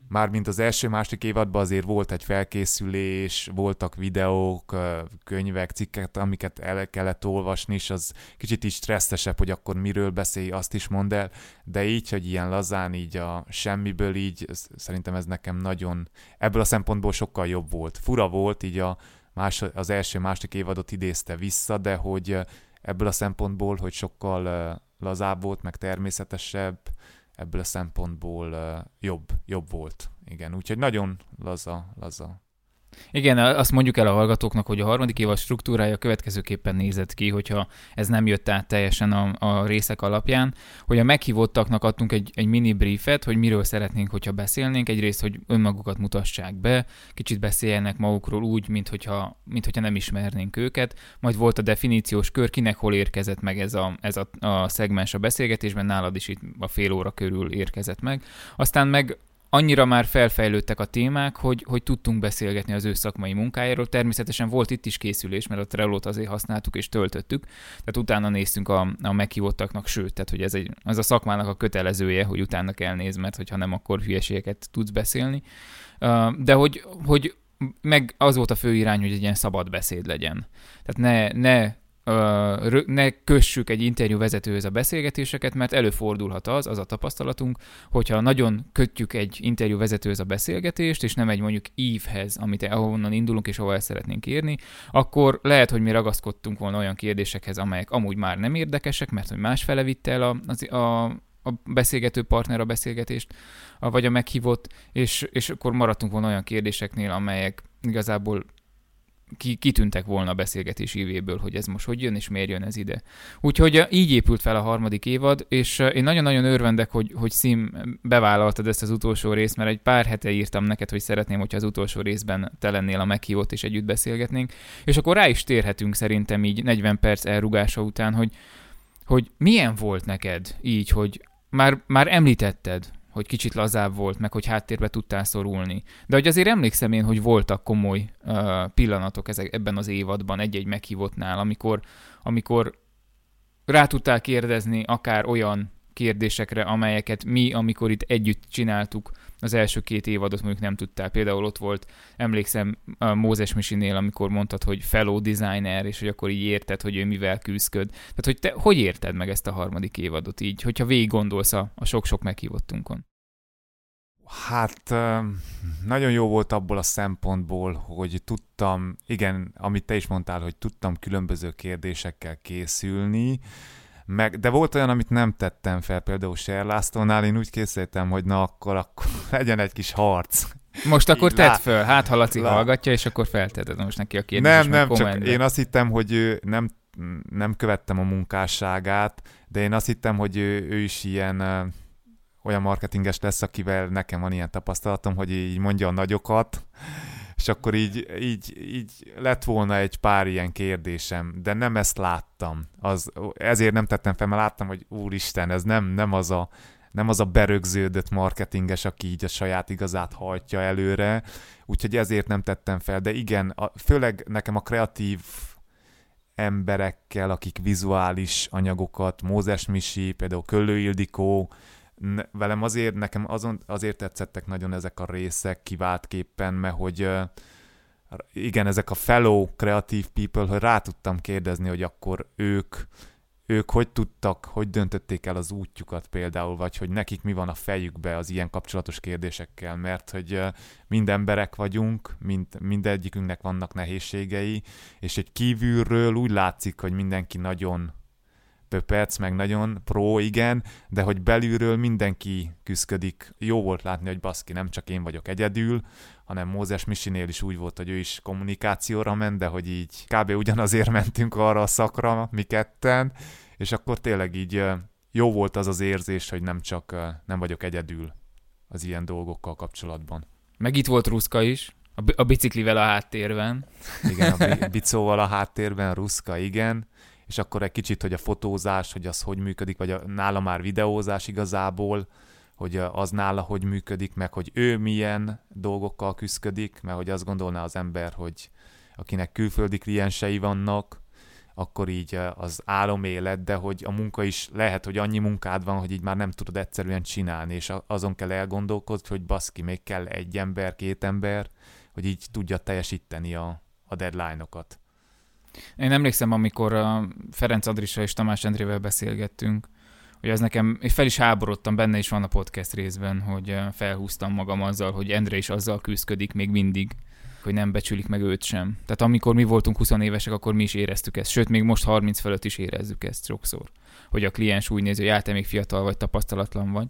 Mármint az első-másik évadban azért volt egy felkészülés, voltak videók, könyvek, cikkek, amiket el kellett olvasni, és az kicsit is stresszesebb, hogy akkor miről beszélj, azt is mondd el, de így, hogy ilyen lazán, így a semmiből így, szerintem ez nekem nagyon, ebből a szempontból sokkal jobb volt. Fura volt így a, más, az első, második évadot idézte vissza, de hogy ebből a szempontból, hogy sokkal lazább volt, meg természetesebb, ebből a szempontból jobb, jobb volt. Igen, úgyhogy nagyon laza, laza igen, azt mondjuk el a hallgatóknak, hogy a harmadik évad struktúrája következőképpen nézett ki, hogyha ez nem jött át teljesen a, a részek alapján, hogy a meghívottaknak adtunk egy, egy mini briefet, hogy miről szeretnénk, hogyha beszélnénk. Egyrészt, hogy önmagukat mutassák be, kicsit beszéljenek magukról úgy, mint hogyha, mint hogyha nem ismernénk őket. Majd volt a definíciós kör, kinek hol érkezett meg ez a, ez a, a szegmens a beszélgetésben, nálad is itt a fél óra körül érkezett meg. Aztán meg annyira már felfejlődtek a témák, hogy, hogy tudtunk beszélgetni az ő szakmai munkájáról. Természetesen volt itt is készülés, mert a Trello-t azért használtuk és töltöttük, tehát utána néztünk a, a meghívottaknak, sőt, tehát hogy ez, egy, ez a szakmának a kötelezője, hogy utána kell nézni, mert hogyha nem, akkor hülyeségeket tudsz beszélni. De hogy, hogy meg az volt a fő irány, hogy egy ilyen szabad beszéd legyen. Tehát ne, ne ne kössük egy interjú vezetőhöz a beszélgetéseket, mert előfordulhat az, az a tapasztalatunk, hogyha nagyon kötjük egy interjú vezetőhöz a beszélgetést, és nem egy mondjuk ívhez, amit ahonnan indulunk és ahol el szeretnénk érni, akkor lehet, hogy mi ragaszkodtunk volna olyan kérdésekhez, amelyek amúgy már nem érdekesek, mert hogy más fele vitte el a, a, a, a beszélgető partner a beszélgetést, vagy a meghívott, és, és akkor maradtunk volna olyan kérdéseknél, amelyek igazából ki, kitűntek volna a beszélgetés évéből, hogy ez most hogy jön, és miért jön ez ide. Úgyhogy így épült fel a harmadik évad, és eh, én nagyon-nagyon örvendek, hogy, hogy Sim bevállaltad ezt az utolsó részt, mert egy pár hete írtam neked, hogy szeretném, hogyha az utolsó részben te lennél a meghívott, és együtt beszélgetnénk. És akkor rá is térhetünk szerintem így 40 perc elrugása után, hogy, hogy milyen volt neked így, hogy már, már említetted, hogy kicsit lazább volt, meg hogy háttérbe tudtál szorulni. De hogy azért emlékszem én, hogy voltak komoly uh, pillanatok ezek, ebben az évadban, egy-egy meghívottnál, amikor, amikor rá tudtál kérdezni akár olyan kérdésekre, amelyeket mi, amikor itt együtt csináltuk, az első két évadot mondjuk nem tudtál. Például ott volt, emlékszem a Mózes Misinél, amikor mondtad, hogy fellow designer, és hogy akkor így érted, hogy ő mivel küzdköd. Tehát, hogy te hogy érted meg ezt a harmadik évadot így, hogyha végig gondolsz a, a sok-sok meghívottunkon? Hát nagyon jó volt abból a szempontból, hogy tudtam, igen, amit te is mondtál, hogy tudtam különböző kérdésekkel készülni, meg, de volt olyan, amit nem tettem fel, például Sherlásztónál, én úgy készítettem, hogy na akkor, akkor legyen egy kis harc. Most akkor tedd föl, hát ha Laci lá... hallgatja, és akkor felteted most neki a kérdést. Nem, nem, csak én azt hittem, hogy ő nem, nem követtem a munkásságát, de én azt hittem, hogy ő, ő is ilyen olyan marketinges lesz, akivel nekem van ilyen tapasztalatom, hogy így mondja a nagyokat, és akkor így, így, így lett volna egy pár ilyen kérdésem, de nem ezt láttam. Az, ezért nem tettem fel, mert láttam, hogy úristen, ez nem, nem az a nem az a berögződött marketinges, aki így a saját igazát hajtja előre, úgyhogy ezért nem tettem fel, de igen, a, főleg nekem a kreatív emberekkel, akik vizuális anyagokat, Mózes Misi, például Köllő Ildikó, velem azért, nekem azon, azért tetszettek nagyon ezek a részek kiváltképpen, mert hogy igen, ezek a fellow creative people, hogy rá tudtam kérdezni, hogy akkor ők, ők hogy tudtak, hogy döntötték el az útjukat például, vagy hogy nekik mi van a fejükbe az ilyen kapcsolatos kérdésekkel, mert hogy mind emberek vagyunk, mind, mindegyikünknek vannak nehézségei, és egy kívülről úgy látszik, hogy mindenki nagyon pöpec, meg nagyon pro, igen, de hogy belülről mindenki küzdik. Jó volt látni, hogy baszki, nem csak én vagyok egyedül, hanem Mózes Misinél is úgy volt, hogy ő is kommunikációra ment, de hogy így kb. ugyanazért mentünk arra a szakra, mi ketten, és akkor tényleg így jó volt az az érzés, hogy nem csak nem vagyok egyedül az ilyen dolgokkal kapcsolatban. Meg itt volt Ruszka is, a, biciklivel a háttérben. Igen, a bicóval a háttérben, Ruszka, igen és akkor egy kicsit, hogy a fotózás, hogy az hogy működik, vagy a, nála már videózás igazából, hogy az nála hogy működik, meg hogy ő milyen dolgokkal küzdik, mert hogy azt gondolná az ember, hogy akinek külföldi kliensei vannak, akkor így az élet, de hogy a munka is lehet, hogy annyi munkád van, hogy így már nem tudod egyszerűen csinálni, és azon kell elgondolkodni, hogy baszki, még kell egy ember, két ember, hogy így tudja teljesíteni a, a deadline-okat. Én emlékszem, amikor a Ferenc Adrisa és Tamás Endrével beszélgettünk, hogy ez nekem, és fel is háborodtam, benne is van a podcast részben, hogy felhúztam magam azzal, hogy Endre is azzal küzdik még mindig, hogy nem becsülik meg őt sem. Tehát amikor mi voltunk 20 évesek, akkor mi is éreztük ezt, sőt, még most 30 fölött is érezzük ezt sokszor. Hogy a kliens úgy nézi, hogy hát még fiatal vagy, tapasztalatlan vagy.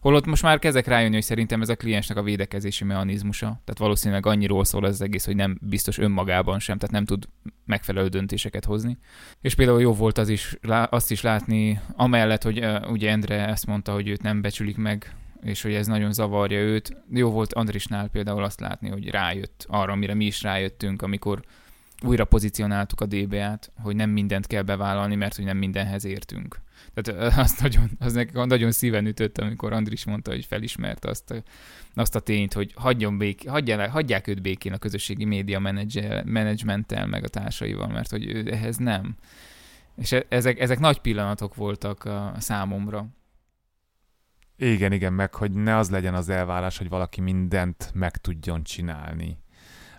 Holott most már kezdek rájönni, hogy szerintem ez a kliensnek a védekezési mechanizmusa. Tehát valószínűleg annyiról szól az egész, hogy nem biztos önmagában sem, tehát nem tud megfelelő döntéseket hozni. És például jó volt az is, azt is látni, amellett, hogy uh, ugye Endre ezt mondta, hogy őt nem becsülik meg, és hogy ez nagyon zavarja őt. Jó volt Andrisnál például azt látni, hogy rájött arra, amire mi is rájöttünk, amikor újra pozícionáltuk a DBA-t, hogy nem mindent kell bevállalni, mert hogy nem mindenhez értünk. Tehát azt nagyon, az nekem nagyon szíven ütött, amikor Andris mondta, hogy felismerte azt a, azt a tényt, hogy hagyjon bék, hagyják, hagyják őt békén a közösségi média menedzsmenttel, meg a társaival, mert hogy ő ehhez nem. És e, ezek, ezek nagy pillanatok voltak a számomra. Igen, igen, meg hogy ne az legyen az elvárás, hogy valaki mindent meg tudjon csinálni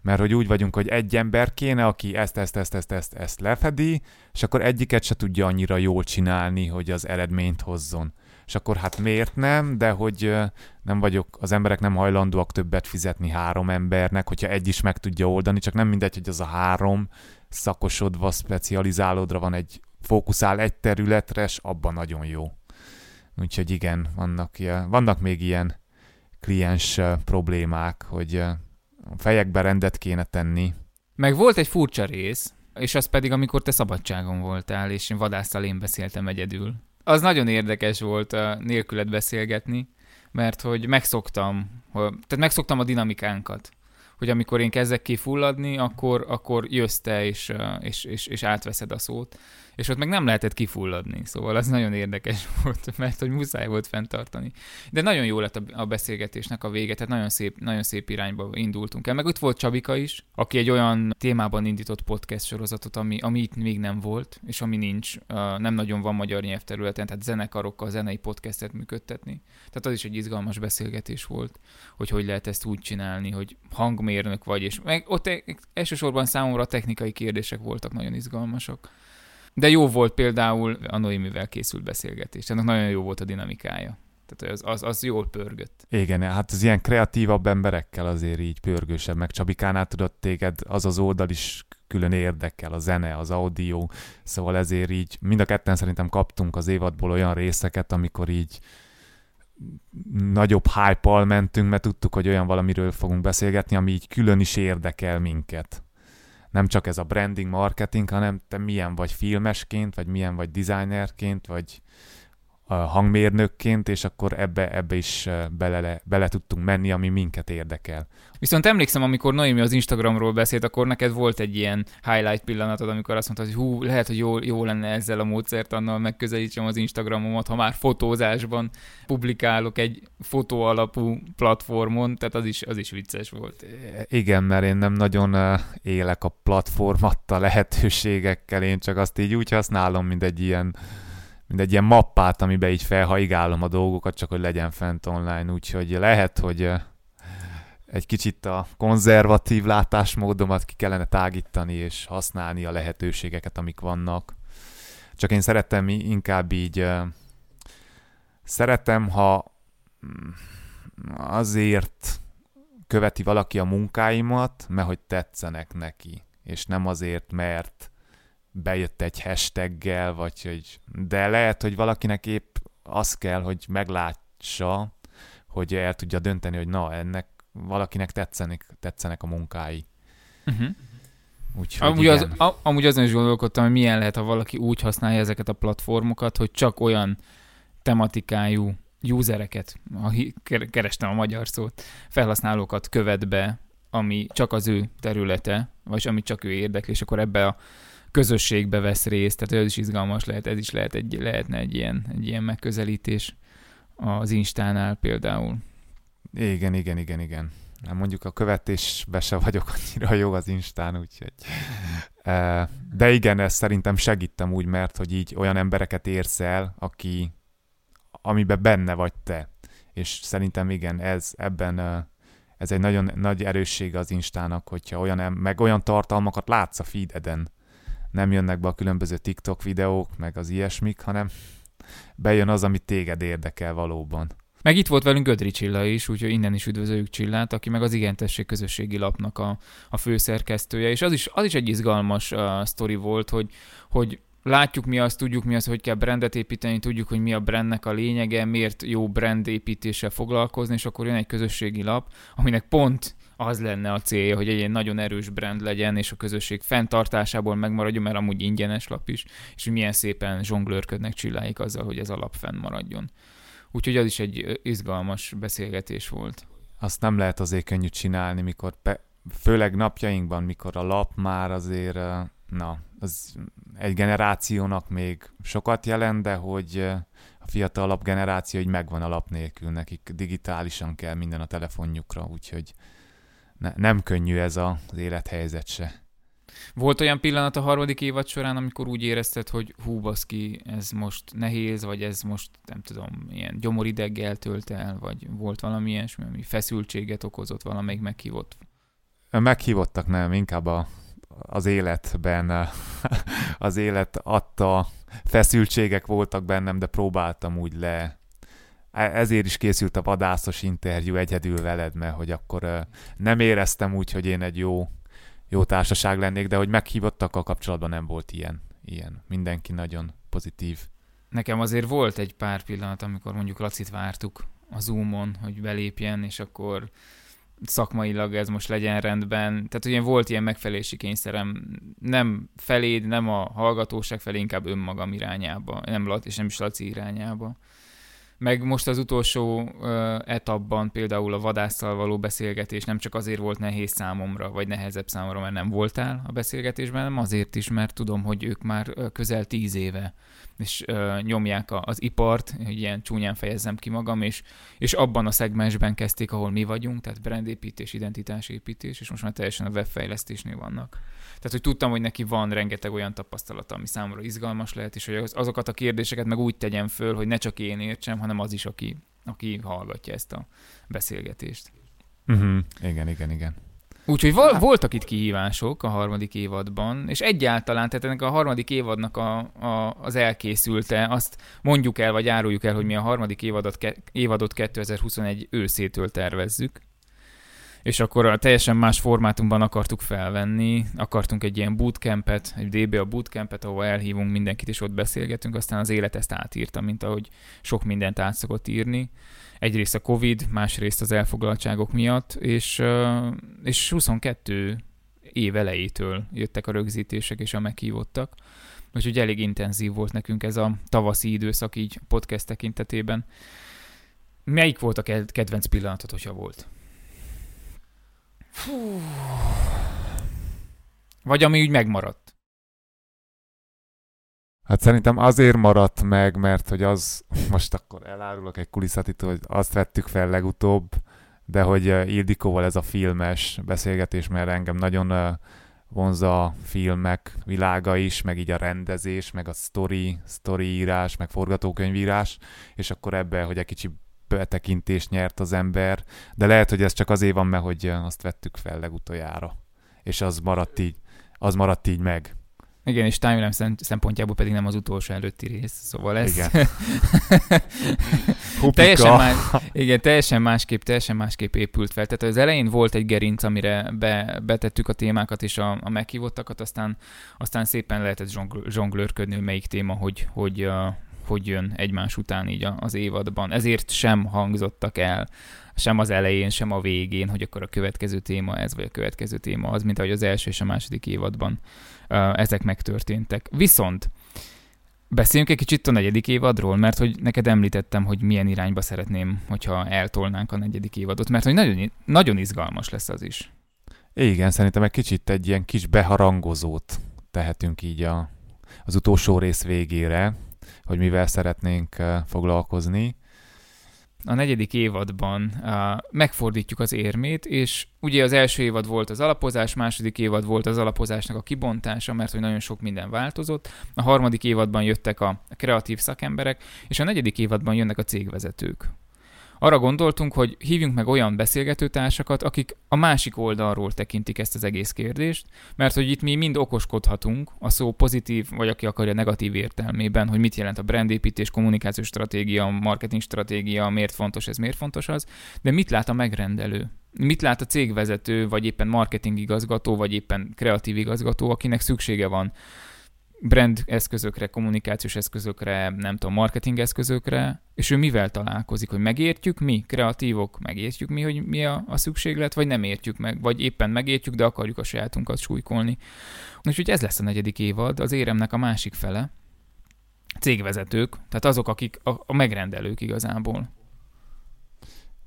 mert hogy úgy vagyunk, hogy egy ember kéne, aki ezt, ezt, ezt, ezt, ezt, ezt lefedi, és akkor egyiket se tudja annyira jól csinálni, hogy az eredményt hozzon. És akkor hát miért nem, de hogy nem vagyok, az emberek nem hajlandóak többet fizetni három embernek, hogyha egy is meg tudja oldani, csak nem mindegy, hogy az a három szakosodva, specializálódra van egy, fókuszál egy területre, és abban nagyon jó. Úgyhogy igen, vannak, vannak még ilyen kliens problémák, hogy fejekbe rendet kéne tenni. Meg volt egy furcsa rész, és az pedig, amikor te szabadságon voltál, és én vadásztal én beszéltem egyedül. Az nagyon érdekes volt nélküled beszélgetni, mert hogy megszoktam, hogy, tehát megszoktam a dinamikánkat, hogy amikor én kezdek kifulladni, akkor, akkor jössz te, és, és, és, és átveszed a szót és ott meg nem lehetett kifulladni, szóval az nagyon érdekes volt, mert hogy muszáj volt fenntartani. De nagyon jó lett a, beszélgetésnek a vége, tehát nagyon szép, nagyon szép irányba indultunk el. Meg ott volt Csabika is, aki egy olyan témában indított podcast sorozatot, ami, ami itt még nem volt, és ami nincs, nem nagyon van magyar nyelvterületen, tehát zenekarokkal zenei podcastet működtetni. Tehát az is egy izgalmas beszélgetés volt, hogy hogy lehet ezt úgy csinálni, hogy hangmérnök vagy, és meg ott e- elsősorban számomra technikai kérdések voltak nagyon izgalmasak. De jó volt például a Noémivel készült beszélgetés. Ennek nagyon jó volt a dinamikája. Tehát az, az, az jól pörgött. Igen, hát az ilyen kreatívabb emberekkel azért így pörgősebb, meg Csabikánál tudott téged az az oldal is külön érdekel, a zene, az audio, szóval ezért így mind a ketten szerintem kaptunk az évadból olyan részeket, amikor így nagyobb hype mentünk, mert tudtuk, hogy olyan valamiről fogunk beszélgetni, ami így külön is érdekel minket nem csak ez a branding, marketing, hanem te milyen vagy filmesként, vagy milyen vagy designerként, vagy hangmérnökként, és akkor ebbe, ebbe is bele, bele tudtunk menni, ami minket érdekel. Viszont emlékszem, amikor Noémi az Instagramról beszélt, akkor neked volt egy ilyen highlight pillanatod, amikor azt mondtad, hogy hú, lehet, hogy jó, jó lenne ezzel a módszert annal megközelítsem az Instagramomat, ha már fotózásban publikálok egy fotó alapú platformon, tehát az is, az is vicces volt. Igen, mert én nem nagyon élek a platformatta lehetőségekkel, én csak azt így úgy használom, mint egy ilyen mint egy ilyen mappát, amiben így felhaigálom a dolgokat, csak hogy legyen fent online, úgyhogy lehet, hogy egy kicsit a konzervatív látásmódomat ki kellene tágítani, és használni a lehetőségeket, amik vannak. Csak én szeretem inkább így, szeretem, ha mm, azért követi valaki a munkáimat, mert hogy tetszenek neki, és nem azért, mert bejött egy hashtaggel, vagy hogy, de lehet, hogy valakinek épp az kell, hogy meglássa, hogy el tudja dönteni, hogy na, ennek valakinek tetszenek, tetszenek a munkái. Uh-huh. Úgyhogy amúgy, az, a, amúgy azon is gondolkodtam, hogy milyen lehet, ha valaki úgy használja ezeket a platformokat, hogy csak olyan tematikájú usereket, a, kerestem a magyar szót, felhasználókat követ be, ami csak az ő területe, vagy ami csak ő érdekli, és akkor ebbe a közösségbe vesz részt, tehát ez is izgalmas lehet, ez is lehet egy, lehetne egy ilyen, egy ilyen megközelítés az Instánál például. Igen, igen, igen, igen. Hát mondjuk a követésbe se vagyok annyira jó az Instán, úgyhogy... De igen, ez szerintem segítem úgy, mert hogy így olyan embereket érsz el, aki, amiben benne vagy te. És szerintem igen, ez ebben ez egy nagyon nagy erőssége az Instának, hogyha olyan, meg olyan tartalmakat látsz a feededen, nem jönnek be a különböző TikTok videók, meg az ilyesmik, hanem bejön az, ami téged érdekel valóban. Meg itt volt velünk Gödri Csilla is, úgyhogy innen is üdvözöljük Csillát, aki meg az Igentesség közösségi lapnak a, a főszerkesztője, és az is, az is egy izgalmas uh, sztori volt, hogy, hogy látjuk mi azt, tudjuk mi azt, hogy kell brandet építeni, tudjuk, hogy mi a brandnek a lényege, miért jó brand építéssel foglalkozni, és akkor jön egy közösségi lap, aminek pont az lenne a célja, hogy egy nagyon erős brand legyen, és a közösség fenntartásából megmaradjon, mert amúgy ingyenes lap is, és milyen szépen zsonglőrködnek csilláik azzal, hogy ez a lap fennmaradjon. Úgyhogy az is egy izgalmas beszélgetés volt. Azt nem lehet azért könnyű csinálni, mikor pe- főleg napjainkban, mikor a lap már azért, na, az egy generációnak még sokat jelent, de hogy a fiatalabb generáció, hogy megvan a lap nélkül, nekik digitálisan kell minden a telefonjukra, úgyhogy ne, nem könnyű ez a, az élethelyzet se. Volt olyan pillanat a harmadik évad során, amikor úgy érezted, hogy hú, baszki, ez most nehéz, vagy ez most, nem tudom, ilyen gyomorideggel tölt el, vagy volt valami ilyesmi, ami feszültséget okozott valamelyik meghívott? Meghívottak nem, inkább a, az életben, az élet adta feszültségek voltak bennem, de próbáltam úgy le ezért is készült a vadászos interjú egyedül veled, mert hogy akkor nem éreztem úgy, hogy én egy jó, jó társaság lennék, de hogy meghívottak a kapcsolatban nem volt ilyen. ilyen. Mindenki nagyon pozitív. Nekem azért volt egy pár pillanat, amikor mondjuk Lacit vártuk a Zoomon, hogy belépjen, és akkor szakmailag ez most legyen rendben. Tehát ugye volt ilyen megfelelési kényszerem, nem feléd, nem a hallgatóság felé, inkább önmagam irányába, nem, és nem is Laci irányába meg most az utolsó uh, etapban például a vadásszal való beszélgetés nem csak azért volt nehéz számomra, vagy nehezebb számomra, mert nem voltál a beszélgetésben, hanem azért is, mert tudom, hogy ők már közel tíz éve és uh, nyomják a, az ipart, hogy ilyen csúnyán fejezzem ki magam, és, és abban a szegmensben kezdték, ahol mi vagyunk, tehát brandépítés, identitásépítés, és most már teljesen a webfejlesztésnél vannak. Tehát, hogy tudtam, hogy neki van rengeteg olyan tapasztalata, ami számomra izgalmas lehet, és hogy azokat a kérdéseket meg úgy tegyem föl, hogy ne csak én értsem, hanem az is, aki, aki hallgatja ezt a beszélgetést. Uh-huh. Igen, igen, igen. Úgyhogy val- voltak itt kihívások a harmadik évadban, és egyáltalán, tehát ennek a harmadik évadnak a, a, az elkészülte, azt mondjuk el, vagy áruljuk el, hogy mi a harmadik évadot, évadot 2021 őszétől tervezzük, és akkor a teljesen más formátumban akartuk felvenni, akartunk egy ilyen bootcampet, egy DBA bootcampet, ahol elhívunk mindenkit, és ott beszélgetünk, aztán az élet ezt átírta, mint ahogy sok mindent át szokott írni. Egyrészt a Covid, másrészt az elfoglaltságok miatt, és, és 22 év elejétől jöttek a rögzítések és a meghívottak. Úgyhogy elég intenzív volt nekünk ez a tavaszi időszak így podcast tekintetében. Melyik volt a kedvenc pillanatod, hogyha volt? Fú. Vagy ami úgy megmaradt. Hát szerintem azért maradt meg, mert hogy az, most akkor elárulok egy kulisszatitó, hogy azt vettük fel legutóbb, de hogy Ildikóval ez a filmes beszélgetés, mert engem nagyon vonza a filmek világa is, meg így a rendezés, meg a story, story írás, meg forgatókönyvírás, és akkor ebbe, hogy egy kicsi betekintést nyert az ember, de lehet, hogy ez csak azért van, mert hogy azt vettük fel legutoljára, és az maradt így, az maradt így meg. Igen, és timeline szempontjából pedig nem az utolsó előtti rész, szóval ez... Igen. teljesen, más, igen, teljesen másképp, teljesen másképp épült fel. Tehát az elején volt egy gerinc, amire be, betettük a témákat és a, a meghívottakat, aztán, aztán szépen lehetett zsonglőrködni, hogy melyik téma, hogy, hogy, hogy jön egymás után így az évadban. Ezért sem hangzottak el sem az elején, sem a végén, hogy akkor a következő téma ez, vagy a következő téma az, mint ahogy az első és a második évadban ezek megtörténtek. Viszont Beszéljünk egy kicsit a negyedik évadról, mert hogy neked említettem, hogy milyen irányba szeretném, hogyha eltolnánk a negyedik évadot, mert hogy nagyon, nagyon izgalmas lesz az is. Igen, szerintem egy kicsit egy ilyen kis beharangozót tehetünk így a, az utolsó rész végére, hogy mivel szeretnénk foglalkozni. A negyedik évadban uh, megfordítjuk az érmét, és ugye az első évad volt az alapozás, második évad volt az alapozásnak a kibontása, mert hogy nagyon sok minden változott. A harmadik évadban jöttek a kreatív szakemberek, és a negyedik évadban jönnek a cégvezetők. Arra gondoltunk, hogy hívjunk meg olyan beszélgetőtársakat, akik a másik oldalról tekintik ezt az egész kérdést, mert hogy itt mi mind okoskodhatunk a szó pozitív, vagy aki akarja negatív értelmében, hogy mit jelent a brandépítés, kommunikációs stratégia, marketing stratégia, miért fontos ez, miért fontos az, de mit lát a megrendelő? Mit lát a cégvezető, vagy éppen marketing igazgató, vagy éppen kreatív igazgató, akinek szüksége van brand eszközökre, kommunikációs eszközökre, nem tudom, marketing eszközökre, és ő mivel találkozik, hogy megértjük mi, kreatívok, megértjük mi, hogy mi a, a szükséglet, vagy nem értjük meg, vagy éppen megértjük, de akarjuk a sajátunkat súlykolni. Úgyhogy ez lesz a negyedik évad, az éremnek a másik fele, cégvezetők, tehát azok, akik a, a megrendelők igazából.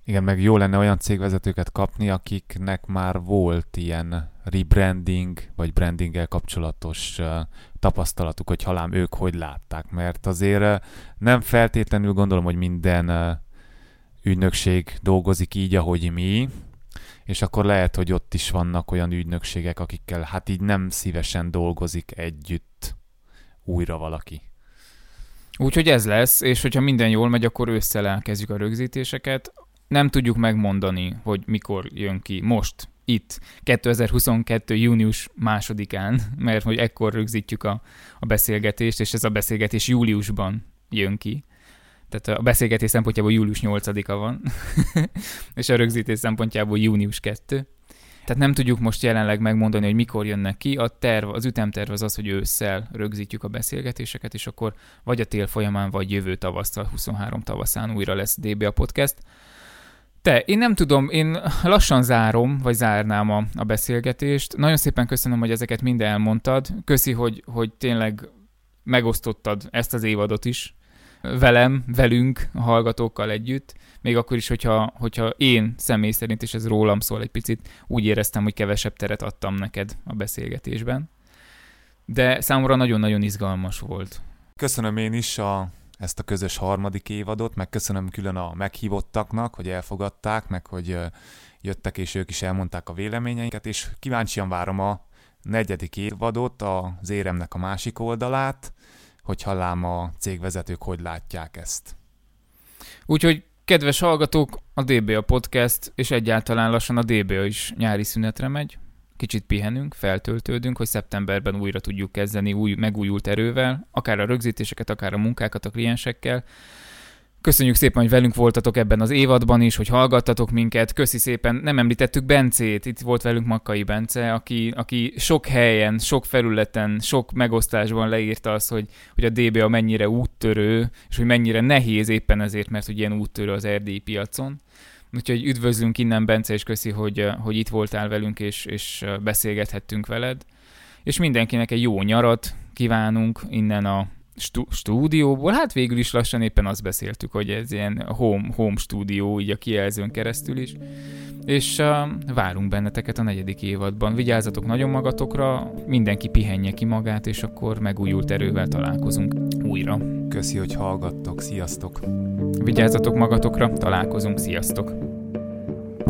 Igen, meg jó lenne olyan cégvezetőket kapni, akiknek már volt ilyen rebranding, vagy brandinggel kapcsolatos tapasztalatuk, hogy halám ők hogy látták, mert azért uh, nem feltétlenül gondolom, hogy minden uh, ügynökség dolgozik így, ahogy mi, és akkor lehet, hogy ott is vannak olyan ügynökségek, akikkel hát így nem szívesen dolgozik együtt újra valaki. Úgyhogy ez lesz, és hogyha minden jól megy, akkor ősszel elkezdjük a rögzítéseket nem tudjuk megmondani, hogy mikor jön ki most, itt, 2022. június másodikán, mert hogy ekkor rögzítjük a, a beszélgetést, és ez a beszélgetés júliusban jön ki. Tehát a beszélgetés szempontjából július 8-a van, és a rögzítés szempontjából június 2. Tehát nem tudjuk most jelenleg megmondani, hogy mikor jönnek ki. A terv, az ütemterv az az, hogy ősszel rögzítjük a beszélgetéseket, és akkor vagy a tél folyamán, vagy jövő tavasztal, 23 tavaszán újra lesz DBA podcast. Te, én nem tudom, én lassan zárom, vagy zárnám a, a beszélgetést. Nagyon szépen köszönöm, hogy ezeket mind elmondtad. Köszi, hogy, hogy tényleg megosztottad ezt az évadot is velem, velünk, a hallgatókkal együtt. Még akkor is, hogyha, hogyha én személy szerint, és ez rólam szól egy picit, úgy éreztem, hogy kevesebb teret adtam neked a beszélgetésben. De számomra nagyon-nagyon izgalmas volt. Köszönöm én is a, ezt a közös harmadik évadot, meg köszönöm külön a meghívottaknak, hogy elfogadták, meg hogy jöttek, és ők is elmondták a véleményeiket, és kíváncsian várom a negyedik évadot, az éremnek a másik oldalát, hogy hallám a cégvezetők hogy látják ezt. Úgyhogy kedves hallgatók, a DBA podcast, és egyáltalán lassan a DBA is nyári szünetre megy. Kicsit pihenünk, feltöltődünk, hogy szeptemberben újra tudjuk kezdeni új, megújult erővel, akár a rögzítéseket, akár a munkákat a kliensekkel, Köszönjük szépen, hogy velünk voltatok ebben az évadban is, hogy hallgattatok minket. Köszi szépen, nem említettük Bencét, itt volt velünk Makkai Bence, aki, aki sok helyen, sok felületen, sok megosztásban leírta azt, hogy, hogy a DBA mennyire úttörő, és hogy mennyire nehéz éppen ezért, mert hogy ilyen úttörő az erdélyi piacon. Úgyhogy üdvözlünk innen, Bence, és köszi, hogy, hogy itt voltál velünk, és, és beszélgethettünk veled. És mindenkinek egy jó nyarat kívánunk innen a stú- stúdióból, hát végül is lassan éppen azt beszéltük, hogy ez ilyen home, home stúdió, így a kijelzőn keresztül is, és uh, várunk benneteket a negyedik évadban. Vigyázzatok nagyon magatokra, mindenki pihenje ki magát, és akkor megújult erővel találkozunk újra. Köszi, hogy hallgattok, sziasztok! Vigyázzatok magatokra, találkozunk, sziasztok!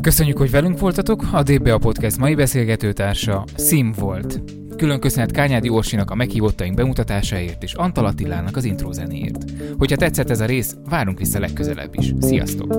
Köszönjük, hogy velünk voltatok, a DBA Podcast mai beszélgetőtársa Sim volt. Külön köszönet Kányádi Orsinak a meghívottaink bemutatásáért és Antal Attilának az intro zenéért. Hogyha tetszett ez a rész, várunk vissza legközelebb is. Sziasztok!